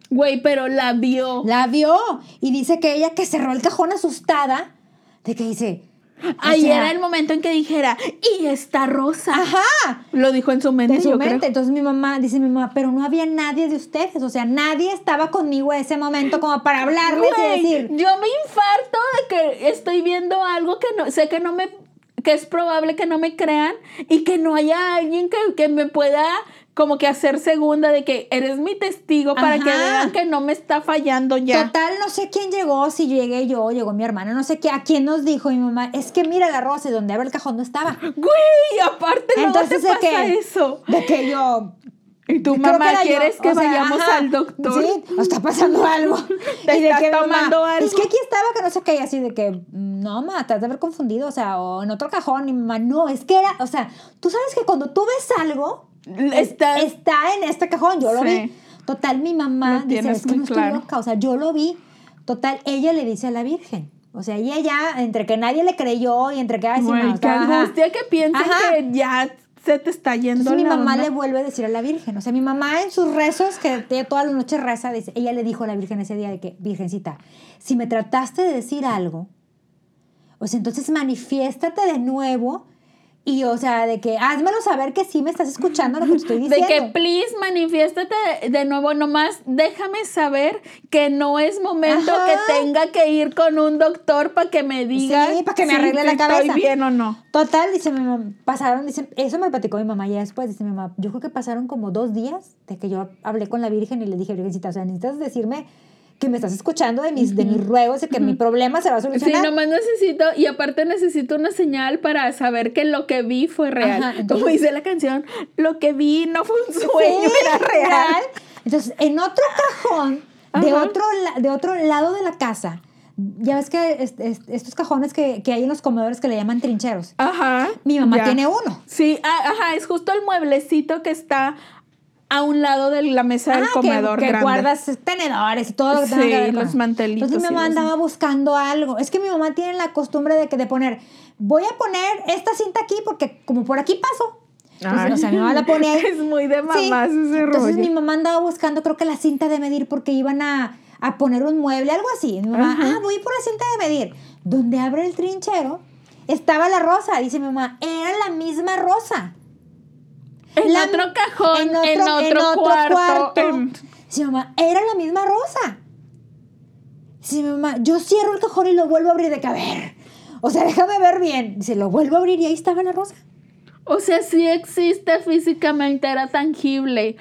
Güey, pero la vio. La vio y dice que ella que cerró el cajón asustada de que dice, o Ahí sea, era el momento en que dijera, y esta rosa. ajá, Lo dijo en su mente, de su yo mente. creo. Entonces mi mamá, dice mi mamá, pero no había nadie de ustedes, o sea, nadie estaba conmigo en ese momento como para hablarles y Güey, decir, yo me infarto de que estoy viendo algo que no, sé que no me, que es probable que no me crean y que no haya alguien que, que me pueda como que hacer segunda de que eres mi testigo para que vean que no me está fallando ya. Total, no sé quién llegó, si llegué yo, llegó mi hermana, no sé qué, a quién nos dijo mi mamá, es que mira la rosa y donde abre el cajón no estaba. Güey, aparte no te Entonces, ¿de pasa qué? eso. De que yo... Y tu mamá, yo, ¿quieres que o sea, vayamos ajá, al doctor? Sí, o está pasando [laughs] algo. Te Y de que mi mamá, tomando algo. Es que aquí estaba que no sé qué, y así de que, no, mamá, te has de haber confundido, o sea, o en otro cajón, y mamá, no, es que era, o sea, tú sabes que cuando tú ves algo, Está- está en este cajón, yo lo Sí. vi. Total, mi mamá dice, es que no estoy claro. loca, o sea, yo lo vi. Total, ella le dice a la Virgen. O sea, ella ya, entre que nadie le creyó y entre que, ay, sí, Güey, no, angustia que piensen Ajá. que ya se te está yendo Entonces mi la mamá onda. le vuelve a decir a la Virgen. O sea, mi mamá en sus rezos, que ella todas las noches reza, dice, ella le dijo a la Virgen ese día de que, Virgencita, si me trataste de decir algo, o sea, entonces manifiéstate de nuevo y, o sea, de que házmelo saber que sí me estás escuchando lo que te estoy [laughs] De diciendo. que, please, manifiéstate de nuevo, nomás déjame saber que no es momento Ajá. que tenga que ir con un doctor para que me diga Sí, pa' que me si arregle la cabeza. estoy bien o no. Total, dice mi mamá, pasaron, dice, eso me platicó mi mamá ya después, dice mi mamá, yo creo que pasaron como dos días de que yo hablé con la Virgen y le dije, Virgencita, o sea, necesitas decirme que me estás escuchando de mis, de mis ruegos y que mi problema se va a Sí, solucionar. nomás necesito, y aparte necesito una señal para saber que lo que vi fue real. Ajá, entonces- Como dice la canción, lo que vi no fue un sueño, Sí, era real. Entonces, en otro cajón, de otro, de otro lado de la casa, ya ves que es- es- estos cajones que, que hay en los comedores que le llaman trincheros. Ajá. Mi mamá ya. tiene uno. Sí, ah, ajá, es justo el mueblecito que está a un lado de la mesa del Ah, que- comedor que, grande. guardas tenedores y todo lo que tenga Sí, que ver con los mantelitos Entonces mi mamá los- andaba buscando algo. Es que mi mamá tiene la costumbre de que de poner, voy a poner esta cinta aquí porque como por aquí paso. Entonces, o sea, mi mamá la pone ahí. [laughs] Es muy de Sí. mamás ese Entonces rollo. mi mamá andaba buscando, creo que la cinta de medir porque iban a, a poner un mueble, algo así. Mi mamá, Ajá. ah, voy por la cinta de medir. Donde abre el trinchero, estaba la rosa. Dice mi mamá, era la misma rosa. En La- otro cajón, en otro, en otro cuarto. cuarto. en- Dice mi mamá, era la misma rosa. Mi mamá, yo cierro el cajón y lo vuelvo a abrir de que, a ver, o sea, déjame ver bien. Dice, lo vuelvo a abrir y ahí estaba la rosa. O sea, sí existe físicamente, era tangible.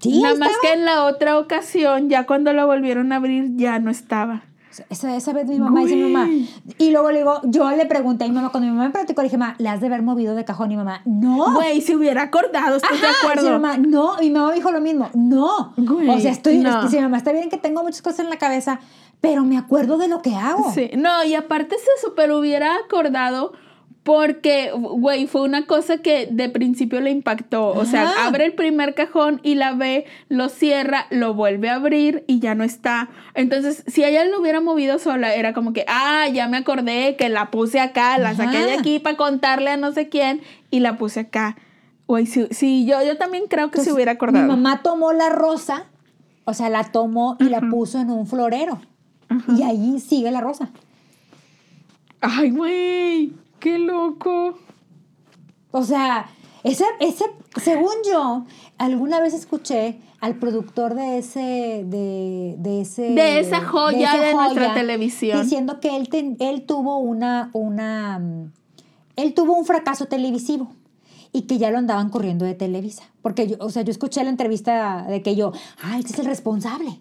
Sí, Nada más estaba. que en la otra ocasión, ya cuando la volvieron a abrir, ya no estaba. Esa, esa vez mi mamá dice mi mamá. Y luego le digo, yo le pregunté a mi mamá, cuando mi mamá me platicó, le dije, mamá, ¿le has de haber movido de cajón? Y mi mamá, no. Güey, si hubiera acordado, ¿estás de acuerdo? mi mamá, no. Y mi mamá dijo lo mismo, no. Güey, o sea, estoy, no. mi mamá, está bien que tengo muchas cosas en la cabeza, pero me acuerdo de lo que hago. Sí, no, y aparte se super hubiera acordado porque, güey, fue una cosa que de principio le impactó. O sea, Ajá. abre el primer cajón y la ve, lo cierra, lo vuelve a abrir y ya no está. Entonces, si ella lo hubiera movido sola, era como que, ah, ya me acordé que la puse acá, la saqué de aquí para contarle a no sé quién y la puse acá. Güey, sí, sí, yo, yo también creo que se Entonces, hubiera acordado. Mi mamá tomó la rosa, o sea, la tomó y la puso en un florero. Y ahí sigue la rosa. Ay, güey, qué loco. O sea, ese, ese, según yo, alguna vez escuché al productor de ese, de, de ese, De esa joya esa de nuestra televisión. diciendo que él, ten- él tuvo una, una, mm, él tuvo un fracaso televisivo y que ya lo andaban corriendo de Televisa. Porque yo, o sea, yo escuché la entrevista de que yo, ay, ese es el responsable.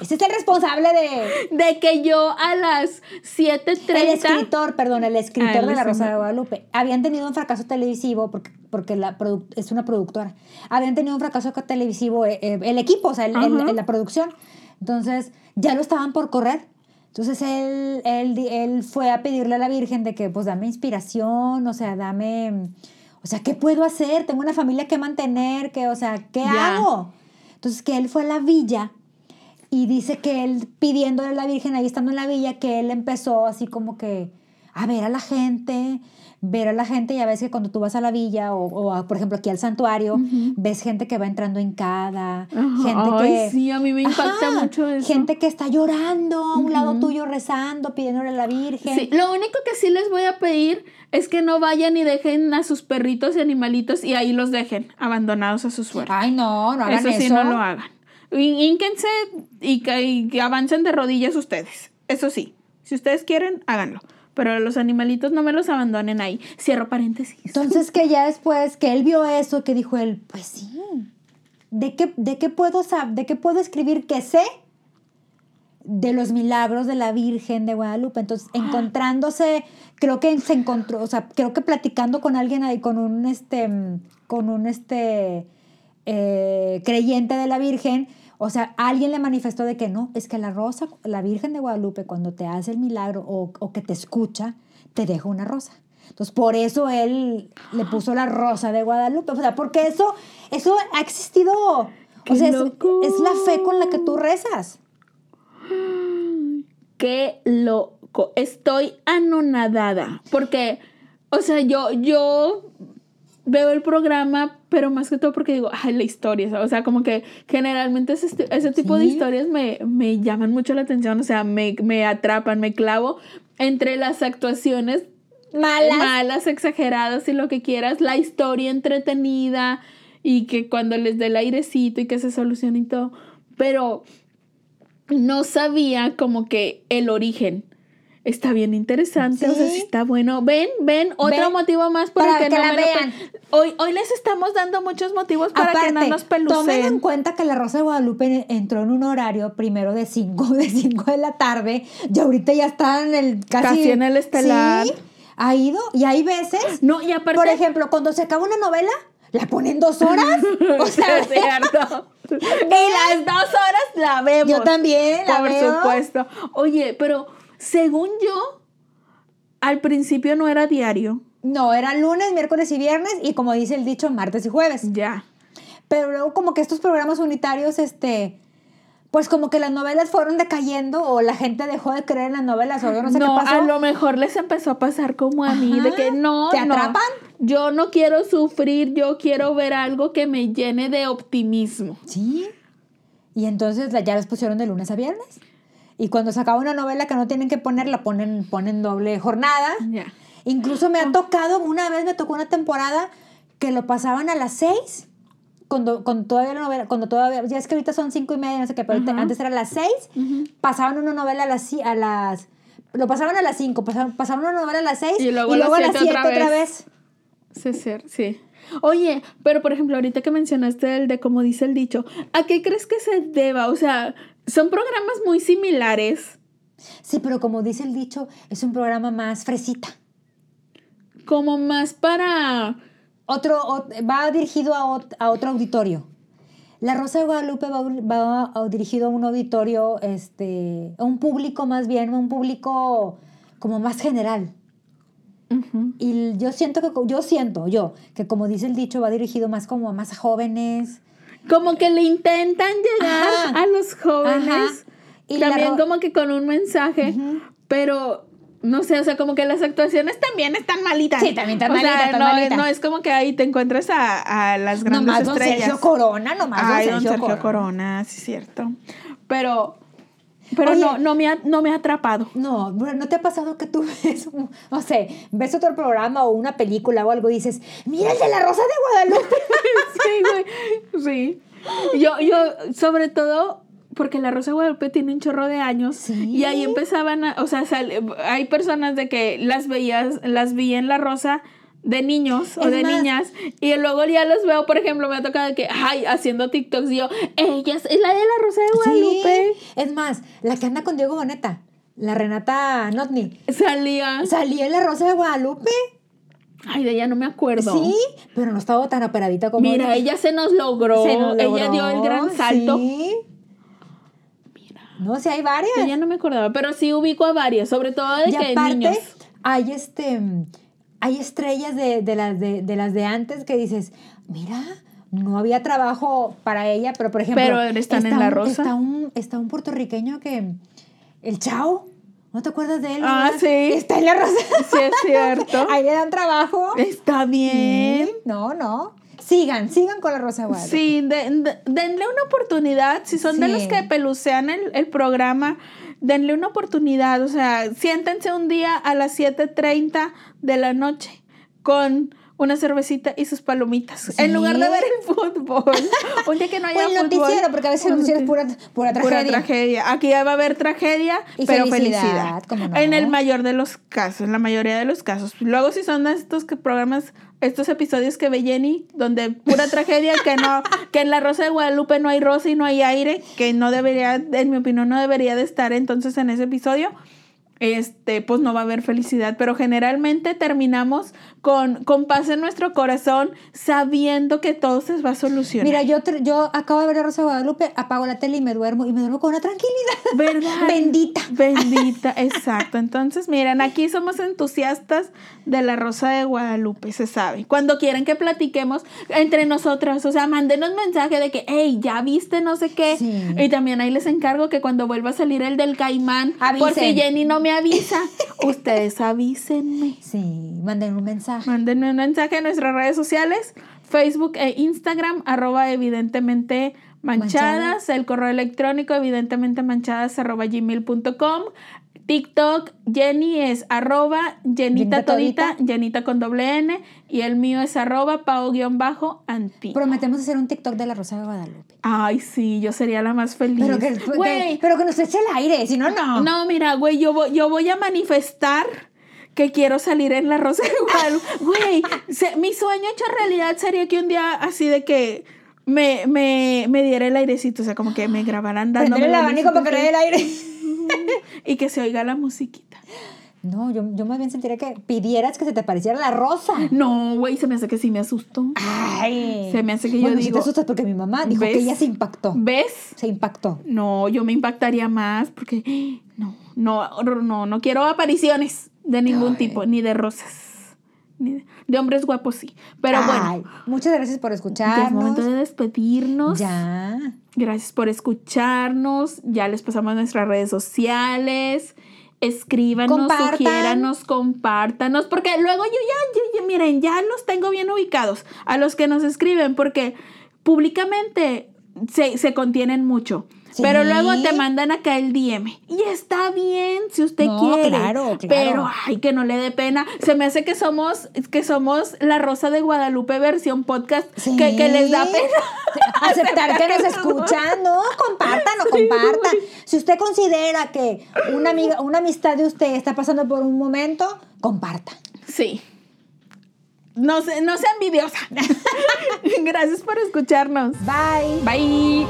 Ese es el responsable de, [laughs] De que yo a las 7.30... el escritor, perdón, el escritor Ah, el de La Rosa de Guadalupe. Habían tenido un fracaso televisivo porque, porque la es una productora. Habían tenido un fracaso televisivo eh, eh, el equipo, o sea, el- el- la producción. Entonces, ya lo estaban por correr. Entonces, él, él, él fue a pedirle a la Virgen de que, pues, dame inspiración, o sea, dame... O sea, ¿qué puedo hacer? Tengo una familia que mantener, que, o sea, ¿qué hago? Entonces, que él fue a la villa y dice que él pidiéndole a la Virgen, ahí estando en la villa, que él empezó así como que a ver a la gente, ver a la gente, ya ves que cuando tú vas a la villa o, o a, por ejemplo aquí al santuario, ves gente que va entrando hincada, Ajá. gente Ay, que... sí, a mí me impacta Ajá, mucho eso. Gente que está llorando a un lado tuyo rezando, pidiéndole a la Virgen. Sí, lo único que sí les voy a pedir es que no vayan y dejen a sus perritos y animalitos y ahí los dejen abandonados a su suerte. Ay, no, no hagan eso eso. sí, no lo hagan. Hínquense y que, y que avancen de rodillas ustedes. Eso sí, si ustedes quieren, háganlo. Pero los animalitos no me los abandonen ahí. Cierro paréntesis. Entonces que ya después que él vio eso, que dijo él, pues sí, ¿de qué, de qué puedo sab- de qué puedo escribir que sé? De los milagros de la Virgen de Guadalupe. Entonces, encontrándose, creo que se encontró, o sea, creo que platicando con alguien ahí, con un este, con un este eh, creyente de la Virgen, o sea, alguien le manifestó de que no, es que la rosa, la Virgen de Guadalupe, cuando te hace el milagro o, o que te escucha, te deja una rosa. Entonces, por eso él le puso la rosa de Guadalupe. O sea, porque eso, eso ha existido. O ¡Qué sea, es, es la fe con la que tú rezas. Qué loco. Estoy anonadada. Porque, o sea, yo, yo veo el programa, pero más que todo porque digo, ay, la historia. O sea, como que generalmente ese, tipo de historias me, me llaman mucho la atención. O sea, me, me atrapan, me clavo entre las actuaciones Malas. malas, exageradas y lo que quieras, la historia entretenida y que cuando les dé el airecito y que se solucione y todo. Pero no sabía como que el origen. Está bien interesante, o sea, Sí. sí está bueno. Ven, ven, otro Ven, motivo más para, que, que no la vean. Hoy, hoy les estamos dando muchos motivos para que no Aparte, nos tomen en pelucen. cuenta que la Rosa de Guadalupe entró en un horario primero de 5 [laughs] de, cinco de la tarde y ahorita ya está en el casi, Casi en el estelar. Sí, ha ido y hay veces, No, y aparte... por ejemplo, cuando se acaba una novela, la ponen dos horas. [laughs] O sea, es cierto. [laughs] y las dos horas la vemos. yo también la Por veo. supuesto. Oye, pero según yo, al principio no era diario. No, era lunes, miércoles y viernes y como dice el dicho, martes y jueves. Ya. Pero luego como que estos programas unitarios, este, pues como que las novelas fueron decayendo o la gente dejó de creer en las novelas o yo no sé qué pasó. a lo mejor les empezó a pasar como a mí, de que no, ¿Te no, atrapan? yo no quiero sufrir, yo quiero ver algo que me llene de optimismo. Sí. Y entonces ya las pusieron de lunes a viernes. Y cuando se acaba una novela que no tienen que poner, la ponen, ponen doble jornada. Ya. Incluso me ha tocado, una vez me tocó una temporada que lo pasaban a las seis, cuando, cuando todavía la novela, cuando todavía, ya es que ahorita son cinco y media, no sé qué, pero ahorita- Ajá. antes era a las seis, pasaban una novela a las, a las, lo pasaban a las cinco, pasaban, pasaban una novela a las seis Y luego a las siete otra otra vez. vez. Sí, sí, sí. Oye, pero por ejemplo, ahorita que mencionaste el de como dice el dicho, ¿a qué crees que se deba? O sea, son programas muy similares, Sí, pero como dice el dicho, es un programa más fresita. como más para... Otro, ot- va dirigido a, ot- a otro auditorio. La Rosa de Guadalupe va, va a- dirigido a un auditorio, este, a un público más bien, a un público como más general. Y yo siento que, yo siento, yo, que como dice el dicho, va dirigido más como a más jóvenes. Como que le intentan llegar Ajá. a los jóvenes. Ajá. Y también como que con un mensaje, pero no sé, o sea, como que las actuaciones también están malitas. Sí, también están O sea, malitas, están no, malitas. no es como que ahí te encuentres a, a las grandes nomás don estrellas. Sergio Corona, nomás Ay, don don Sergio, Corona. Corona, sí cierto. Pero, pero Oye. no, no me ha, no me ha atrapado. No, ¿no te ha pasado que tú [laughs] ves, no sé, ves otro programa o una película o algo y dices, mira el de la Rosa de Guadalupe? [laughs] sí, güey. Sí. Yo, yo, sobre todo, porque la Rosa de Guadalupe tiene un chorro de años. Sí. Y ahí empezaban a, o sea, sal- hay personas de que las veías, las vi en la Rosa de niños o Es de más- niñas y luego ya los veo, por ejemplo, me ha tocado que, ay, haciendo TikToks y yo, ella es la de la Rosa de Guadalupe. Sí. Es más, la que anda con Diego Boneta, la Renata Notni, Salía. salía en la Rosa de Guadalupe. Ay, de ella no me acuerdo. Sí, pero no estaba tan operadita como Mira, ella se nos logró. Se nos Ella dio el logró, gran salto. Sí. No, sí hay varias. Ella no me acordaba, pero sí ubico a varias, sobre todo de y que aparte, niños. hay este hay estrellas de, de las de, de las de antes que dices, mira, no había trabajo para ella, pero por ejemplo, Pero están en está La un- Rosa. Está un, está un puertorriqueño que el Chao, ¿no te acuerdas de él? Ah, sí. Está en la Rosa. Sí, es cierto. [laughs] Ahí le dan trabajo. Está bien. Sí, No, no. Sigan, sigan con la Rosa Guadalupe. Sí, de- de- denle una oportunidad. Si son de los que pelucean el, el programa, denle una oportunidad. O sea, siéntense un día a las 7.30 de la noche con una cervecita y sus palomitas. Sí. En lugar de ver el fútbol. [laughs] Un día que no O haya el fútbol. noticiero, porque a veces el noticiero es pura, pura tragedia. Pura tragedia. Aquí ya va a haber tragedia, Y pero felicidad, felicidad. ¿cómo no? En el mayor de los casos, en la mayoría de los casos. Luego si son estos que programas, estos episodios que ve Jenny, donde pura tragedia, que no, que en la Rosa de Guadalupe no hay rosa y no hay aire, que no debería, en mi opinión, no debería de estar entonces en ese episodio. Este, pues no va a haber felicidad, pero generalmente terminamos con, con paz en nuestro corazón, sabiendo que todo se va a solucionar. Mira, yo, yo acabo de ver a Rosa Guadalupe, apago la tele y me duermo, y me duermo con una tranquilidad. [laughs] ¿Verdad? Bendita. Bendita, exacto. Entonces, miren, aquí somos entusiastas de la Rosa de Guadalupe, se sabe. Cuando quieren que platiquemos entre nosotras, o sea, mándenos mensaje de que, hey, ya viste no sé qué. Sí. Y también ahí les encargo que cuando vuelva a salir el del caimán, por si Avisen. Jenny no me avisa, [laughs] ustedes avísenme. Sí, manden un mensaje. Mándenme un mensaje en nuestras redes sociales, Facebook e Instagram, arroba evidentemente manchadas, Manchadas. el correo electrónico evidentemente manchadas arroba gmail.com, TikTok, Jenny es arroba Jenita Todita. Jenita con doble N, y el mío es arroba pao-anti. Prometemos hacer un TikTok de la Rosa de Guadalupe. Ay, sí, yo sería la más feliz. Pero que, Güey, que- pero que nos eche el aire, si no, no. no, mira, güey, yo voy, yo voy a manifestar que quiero salir en la Rosa de Guadalupe. [laughs] Güey, se- mi sueño hecho realidad sería que un día así de que me, me, me diera el airecito, o sea, como que me grabaran dando el abanico para que el aire. [laughs] y que se oiga la musiquita. No, yo, yo más bien sentiría que pidieras que se te pareciera la rosa. No, güey, se me hace que sí me asustó. Ay. Se me hace que yo bueno, si digo- te asustas porque mi mamá dijo ¿Ves? que ella se impactó. ¿Ves? Se impactó. No, yo me impactaría más porque [gasps] no, no, no, no quiero apariciones de ningún Ay. tipo, ni de rosas. Ni de, de hombres guapos sí. Pero Ay, bueno, muchas gracias por ya es escucharnos. momento de despedirnos. Ya. Gracias por escucharnos. Ya les pasamos nuestras redes sociales. Escríbanos, Compartan. sugiéranos, compártanos, porque luego yo ya, ya, ya, miren, ya los tengo bien ubicados a los que nos escriben, porque públicamente se, se contienen mucho. Sí. Pero luego te mandan acá el DM. Y está bien si usted No, quiere. claro, claro. Pero ay, que no le dé pena. Se me hace que somos, que somos la Rosa de Guadalupe versión podcast. Sí. Que, que les da pena. Aceptar que nos escuchan, no, compartan o compartan. Si usted considera que una amiga, una amistad de usted está pasando por un momento, comparta. Sí. No, se- no sea envidiosa. [laughs] Gracias por escucharnos. Bye. Bye.